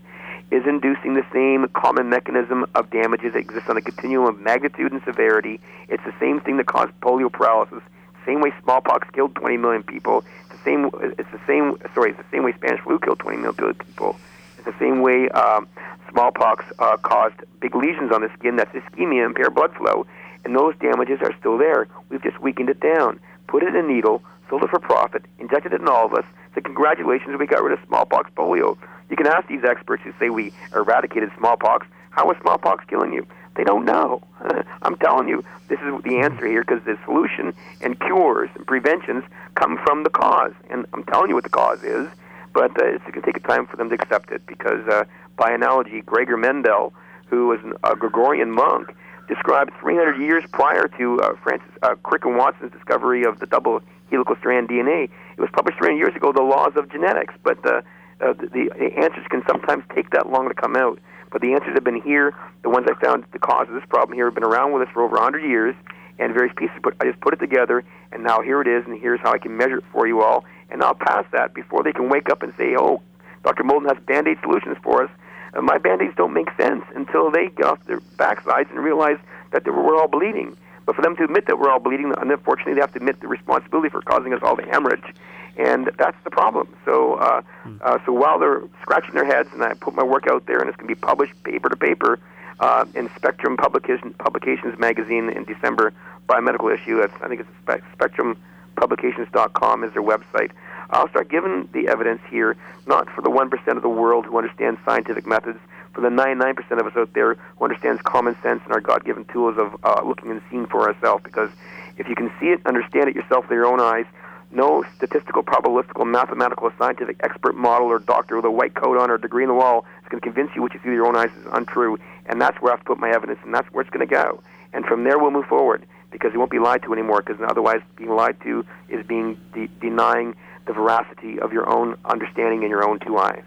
is inducing the same common mechanism of damages that exists on a continuum of magnitude and severity. It's the same thing that caused polio paralysis. Same way smallpox killed 20 million people. Same. It's the same. Sorry, it's the same way Spanish flu killed 20 million people. It's the same way um, smallpox uh, caused big lesions on the skin. That's ischemia, impaired blood flow, and those damages are still there. We've just weakened it down, put it in a needle, sold it for profit, injected it in all of us. So congratulations, we got rid of smallpox, polio. You can ask these experts who say we eradicated smallpox. How was smallpox killing you? They don't know. I'm telling you, this is the answer here because the solution and cures and preventions come from the cause. And I'm telling you what the cause is, but uh, it's going to take time for them to accept it because, uh, by analogy, Gregor Mendel, who was a Gregorian monk, described 300 years prior to uh, Francis uh, Crick and Watson's discovery of the double helical strand DNA. It was published 300 years ago, The Laws of Genetics, but uh, uh, the, the answers can sometimes take that long to come out. But the answers have been here. The ones I found, the cause of this problem here, have been around with us for over 100 years, and various pieces. But I just put it together, and now here it is, and here's how I can measure it for you all. And I'll pass that before they can wake up and say, "Oh, Dr. Moulden has band-aid solutions for us." Uh, my band-aids don't make sense until they get off their backsides and realize that they were, we're all bleeding. But for them to admit that we're all bleeding, unfortunately, they have to admit the responsibility for causing us all the hemorrhage, and that's the problem. So, uh, uh, so while they're scratching their heads, and I put my work out there, and it's going to be published paper to paper uh, in Spectrum Publication, Publications magazine in December, biomedical issue. That's, I think it's Spe- SpectrumPublications.com is their website. I'll start giving the evidence here, not for the 1% of the world who understands scientific methods, for the 99% of us out there who understands common sense and our God-given tools of uh, looking and seeing for ourselves. Because if you can see it, understand it yourself with your own eyes, no statistical, probabilistical, mathematical, scientific expert model or doctor with a white coat on or a degree in the wall is going to convince you what you see with your own eyes is untrue. And that's where I have to put my evidence, and that's where it's going to go. And from there, we'll move forward. because he won't be lied to anymore. Because otherwise, being lied to is being de- denying the veracity of your own understanding and your own two eyes.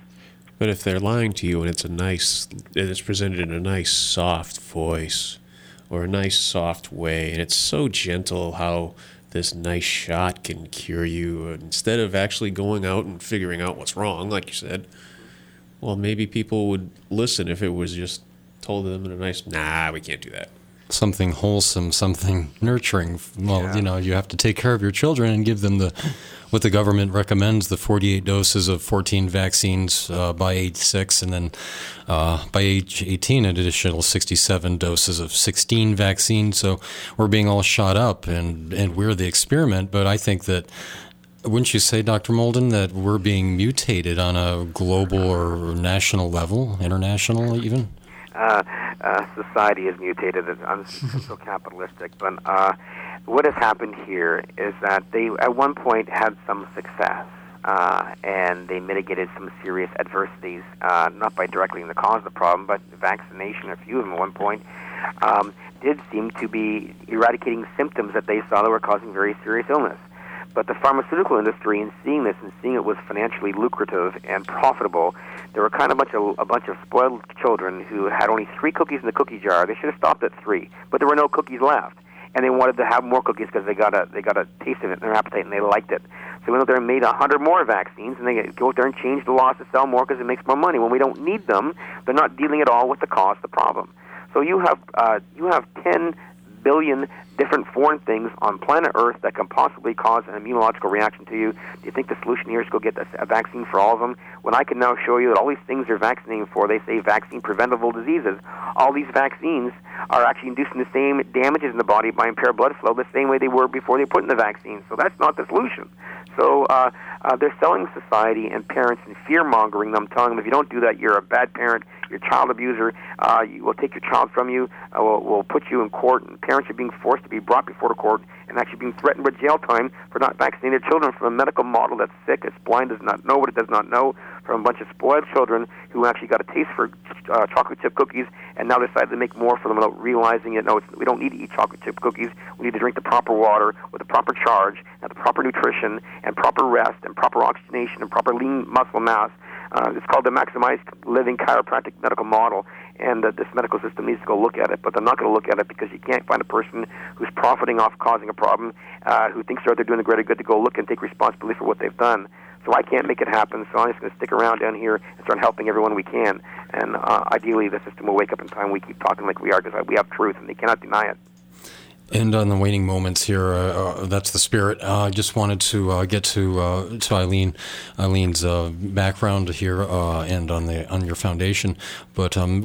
But if they're lying to you and it's a nice, and it's presented in a nice soft voice or a nice soft way, and it's so gentle how this nice shot can cure you instead of actually going out and figuring out what's wrong, like you said. Well, maybe people would listen if it was just told them in a nice, nah, we can't do that. Something wholesome, something nurturing. Well, yeah. you know, you have to take care of your children and give them the what the government recommends: the 48 doses of 14 vaccines uh, by age six, and then uh, by age 18, an additional 67 doses of 16 vaccines. So we're being all shot up, and and we're the experiment. But I think that wouldn't you say, Dr. Moulden, that we're being mutated on a global or national level, international even? Uh, uh, society is mutated. It's so capitalistic. But uh, what has happened here is that they, at one point, had some success. Uh, and they mitigated some serious adversities, uh, not by directly the cause of the problem, but vaccination, a few of them at one point, um, did seem to be eradicating symptoms that they saw that were causing very serious illness. But the pharmaceutical industry, in seeing this and seeing it was financially lucrative and profitable, there were kind of a bunch of a bunch of spoiled children who had only three cookies in the cookie jar. They should have stopped at three, but there were no cookies left, and they wanted to have more cookies because they got a they got a taste of it in their appetite and they liked it. So we went out there and made a hundred more vaccines, and they go out there and change the laws to sell more because it makes more money. When we don't need them, they're not dealing at all with the cause the problem. So you have uh, you have ten billion different foreign things on planet Earth that can possibly cause an immunological reaction to you. Do you think the solution here is to go get a vaccine for all of them? When I can now show you that all these things they're vaccinating for, they say vaccine preventable diseases. All these vaccines are actually inducing the same damages in the body by impaired blood flow the same way they were before they put in the vaccine. So that's not the solution. So uh, uh, they're selling society and parents and fear mongering them, telling them if you don't do that, you're a bad parent, you're a child abuser, uh, you will take your child from you, uh, will will put you in court, and parents are being forced to be brought before the court and actually being threatened with jail time for not vaccinating their children from a medical model that's sick, it's blind, does not know what it does not know, from a bunch of spoiled children who actually got a taste for uh, chocolate chip cookies and now decided to make more for them without realizing it. No, it's, we don't need to eat chocolate chip cookies. We need to drink the proper water with the proper charge, and the proper nutrition, and proper rest, and proper oxygenation, and proper lean muscle mass. Uh, it's called the maximized living chiropractic medical model, and uh, this medical system needs to go look at it. But they're not going to look at it because you can't find a person who's profiting off causing a problem, uh, who thinks they're, they're doing the greater good to go look and take responsibility for what they've done. So I can't make it happen. So I'm just going to stick around down here and start helping everyone we can. And uh, ideally, the system will wake up in time. We keep talking like we are because we have truth, and they cannot deny it. And on the waning moments here, uh, uh, that's the spirit. Uh, I just wanted to uh, get to uh, to Eileen, Eileen's uh, background here, and on the on your foundation. But um,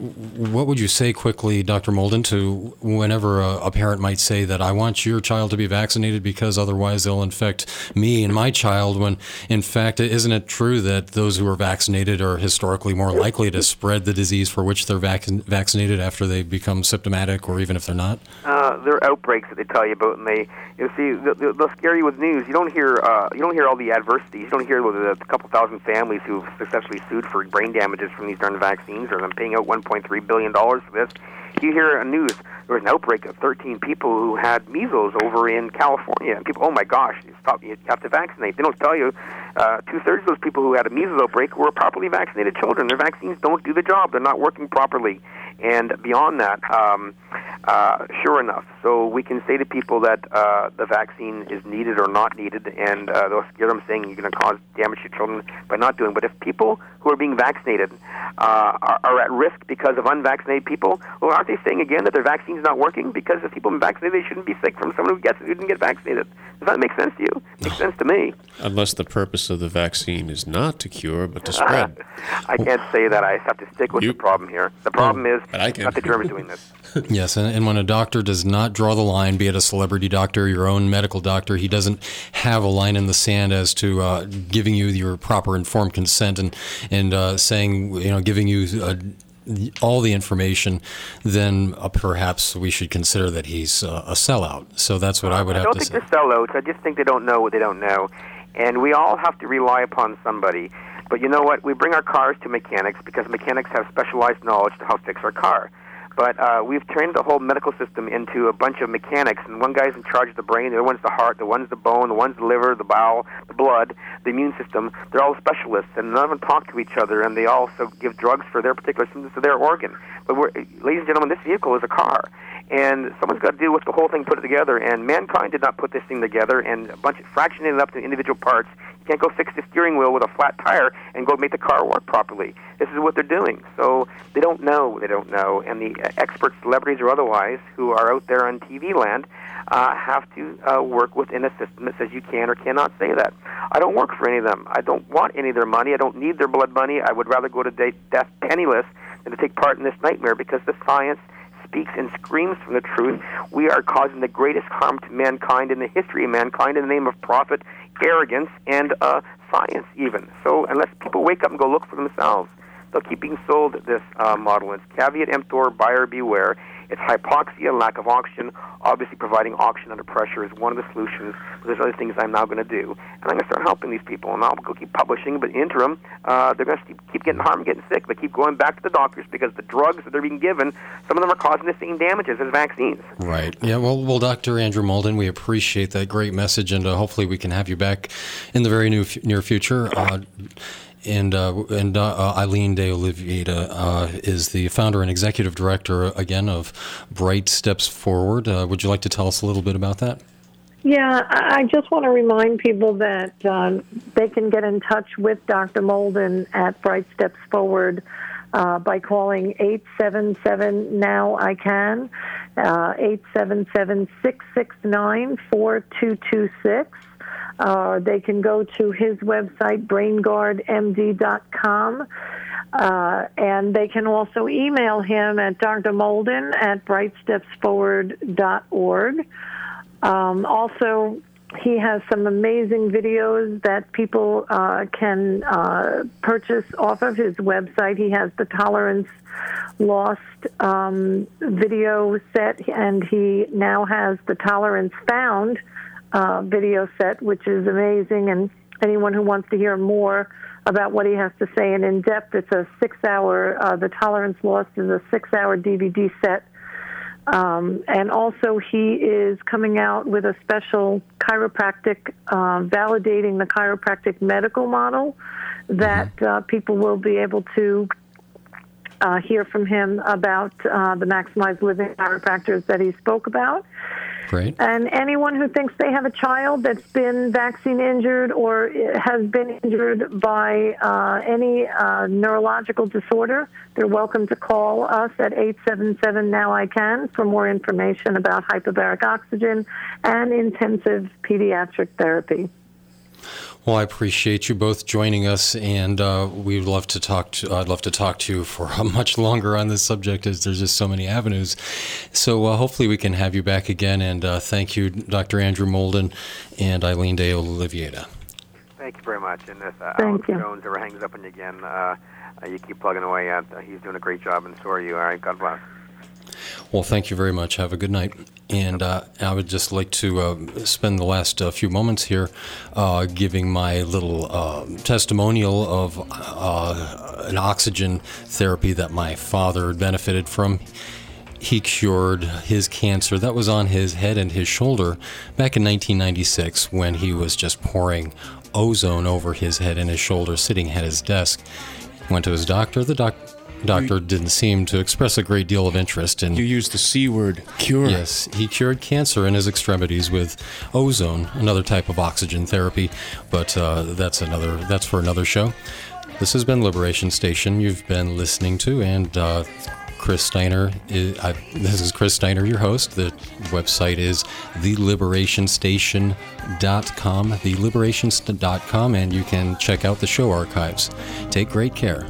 what would you say quickly, Dr. Moulden, to whenever a, a, parent might say that I want your child to be vaccinated because otherwise they'll infect me and my child? When in fact, isn't it true that those who are vaccinated are historically more likely to spread the disease for which they're vac- vaccinated after they become symptomatic, or even if they're not? there are outbreaks that they tell you about, and they you see they'll, they'll scare you with news. You don't hear uh, you don't hear all the adversities. You don't hear the, the couple thousand families who've successfully sued for brain damages from these darn vaccines, or them paying out 1.3 billion dollars for this. You hear a news there was an outbreak of 13 people who had measles over in California, and people, oh my gosh, you stop, you have to vaccinate. They don't tell you uh, two thirds of those people who had a measles outbreak were properly vaccinated children. Their vaccines don't do the job; they're not working properly. And beyond that, um, uh, sure enough, so we can say to people that uh, the vaccine is needed or not needed, and uh, they'll scare them saying you're going to cause damage to children by not doing. But if people who are being vaccinated uh, are, are at risk because of unvaccinated people, well, aren't they saying again that their vaccine's not working? Because if people are vaccinated, they shouldn't be sick from someone who gets who didn't get vaccinated. Does that make sense to you? It Makes sense to me. Unless the purpose of the vaccine is not to cure but to spread. I can't say that. I have to stick with you, the problem here. The problem is but I can. not the Germans doing this. yes, and, and, when a doctor does not draw the line, be it a celebrity doctor, your own medical doctor, he doesn't have a line in the sand as to uh, giving you your proper informed consent and and uh, saying you know giving you. Uh, all the information, then uh, perhaps we should consider that he's uh, a sellout. So that's what I would I have to say. I don't think they're sellouts. I just think they don't know what they don't know. And we all have to rely upon somebody. But you know what? We bring our cars to mechanics because mechanics have specialized knowledge to how to fix our car. But uh, we've turned the whole medical system into a bunch of mechanics, and one guy's in charge of the brain, the other one's the heart, the one's the bone, the one's the liver, the bowel, the blood, the immune system. They're all specialists, and none of them talk to each other, and they also give drugs for their particular symptoms to their organ. But, we're, ladies and gentlemen, this vehicle is a car and someone's got to deal with the whole thing, put it together. And mankind did not put this thing together, and a bunch of fractionated it up to individual parts. Can't go fix the steering wheel with a flat tire and go make the car work properly. This is what they're doing. So they don't know. They don't know, and the experts, celebrities or otherwise, who are out there on TV land, uh, have to uh, work within a system that says you can or cannot say that. I don't work for any of them. I don't want any of their money. I don't need their blood money. I would rather go to death penniless than to take part in this nightmare because the science speaks and screams from the truth, we are causing the greatest harm to mankind in the history of mankind in the name of profit, arrogance, and uh, science, even. So, unless people wake up and go look for themselves, they'll keep being sold this uh, model. It's caveat emptor, buyer beware. It's hypoxia, lack of oxygen. Obviously, providing oxygen under pressure is one of the solutions. But there's other things I'm now going to do, and I'm going to start helping these people. And I'll go keep publishing. But interim, uh, they're going to keep, getting harmed, getting sick. They keep going back to the doctors because the drugs that they're being given, some of them are causing the same damages as vaccines. Right. Yeah. Well, well, Dr. Andrew Moulden, we appreciate that great message, and uh, hopefully we can have you back in the very new, near future. Uh, and uh, and uh, Eileen De Oliveira uh, is the founder and executive director again of Bright Steps Forward. Uh, would you like to tell us a little bit about that? Yeah, I just want to remind people that um, they can get in touch with Dr. Moulden at Bright Steps Forward uh, by calling 877 Now I Can, uh, 877 669 4226. Uh, they can go to his website, brainguardmd.com. Uh, and they can also email him at Dr. Moulden at brightstepsforward.org. Um, also, he has some amazing videos that people uh, can uh, purchase off of his website. He has the Tolerance Lost um, video set, and he now has the Tolerance Found uh, video set, which is amazing. And anyone who wants to hear more about what he has to say and in depth, it's a six hour, uh, The Tolerance Lost is a six hour DVD set. Um, and also, he is coming out with a special chiropractic, uh, validating the chiropractic medical model that uh, people will be able to uh, hear from him about uh, the maximized living chiropractors that he spoke about. And anyone who thinks they have a child that's been vaccine injured or has been injured by uh, any uh, neurological disorder, they're welcome to call us at 877 Now I Can for more information about hyperbaric oxygen and intensive pediatric therapy. Well, I appreciate you both joining us, and uh, we'd love to talk. To, I'd love to talk to you for much longer on this subject, as there's just so many avenues. So uh, hopefully we can have you back again. And uh, thank you, Dr. Andrew Moulden and Eileen De Oliveira. Thank you very much. And if uh, Alex you. Jones ever hangs up on you again, uh, uh, you keep plugging away at. Uh, he's doing a great job, and so are you. All right, God bless. Well, thank you very much. Have a good night. And uh, I would just like to uh, spend the last uh, few moments here uh, giving my little uh, testimonial of uh, an oxygen therapy that my father benefited from. He cured his cancer that was on his head and his shoulder back in 1996 when he was just pouring ozone over his head and his shoulder sitting at his desk. Went to his doctor. The doc- doctor didn't seem to express a great deal of interest in. You used the C word, cure. Yes, he cured cancer in his extremities with ozone, another type of oxygen therapy, but uh, that's another. That's for another show. This has been Liberation Station. You've been listening to, and uh, Chris Steiner. Is, I, this is Chris Steiner, your host. The website is theliberationstation.com, theliberationstation.com, and you can check out the show archives. Take great care.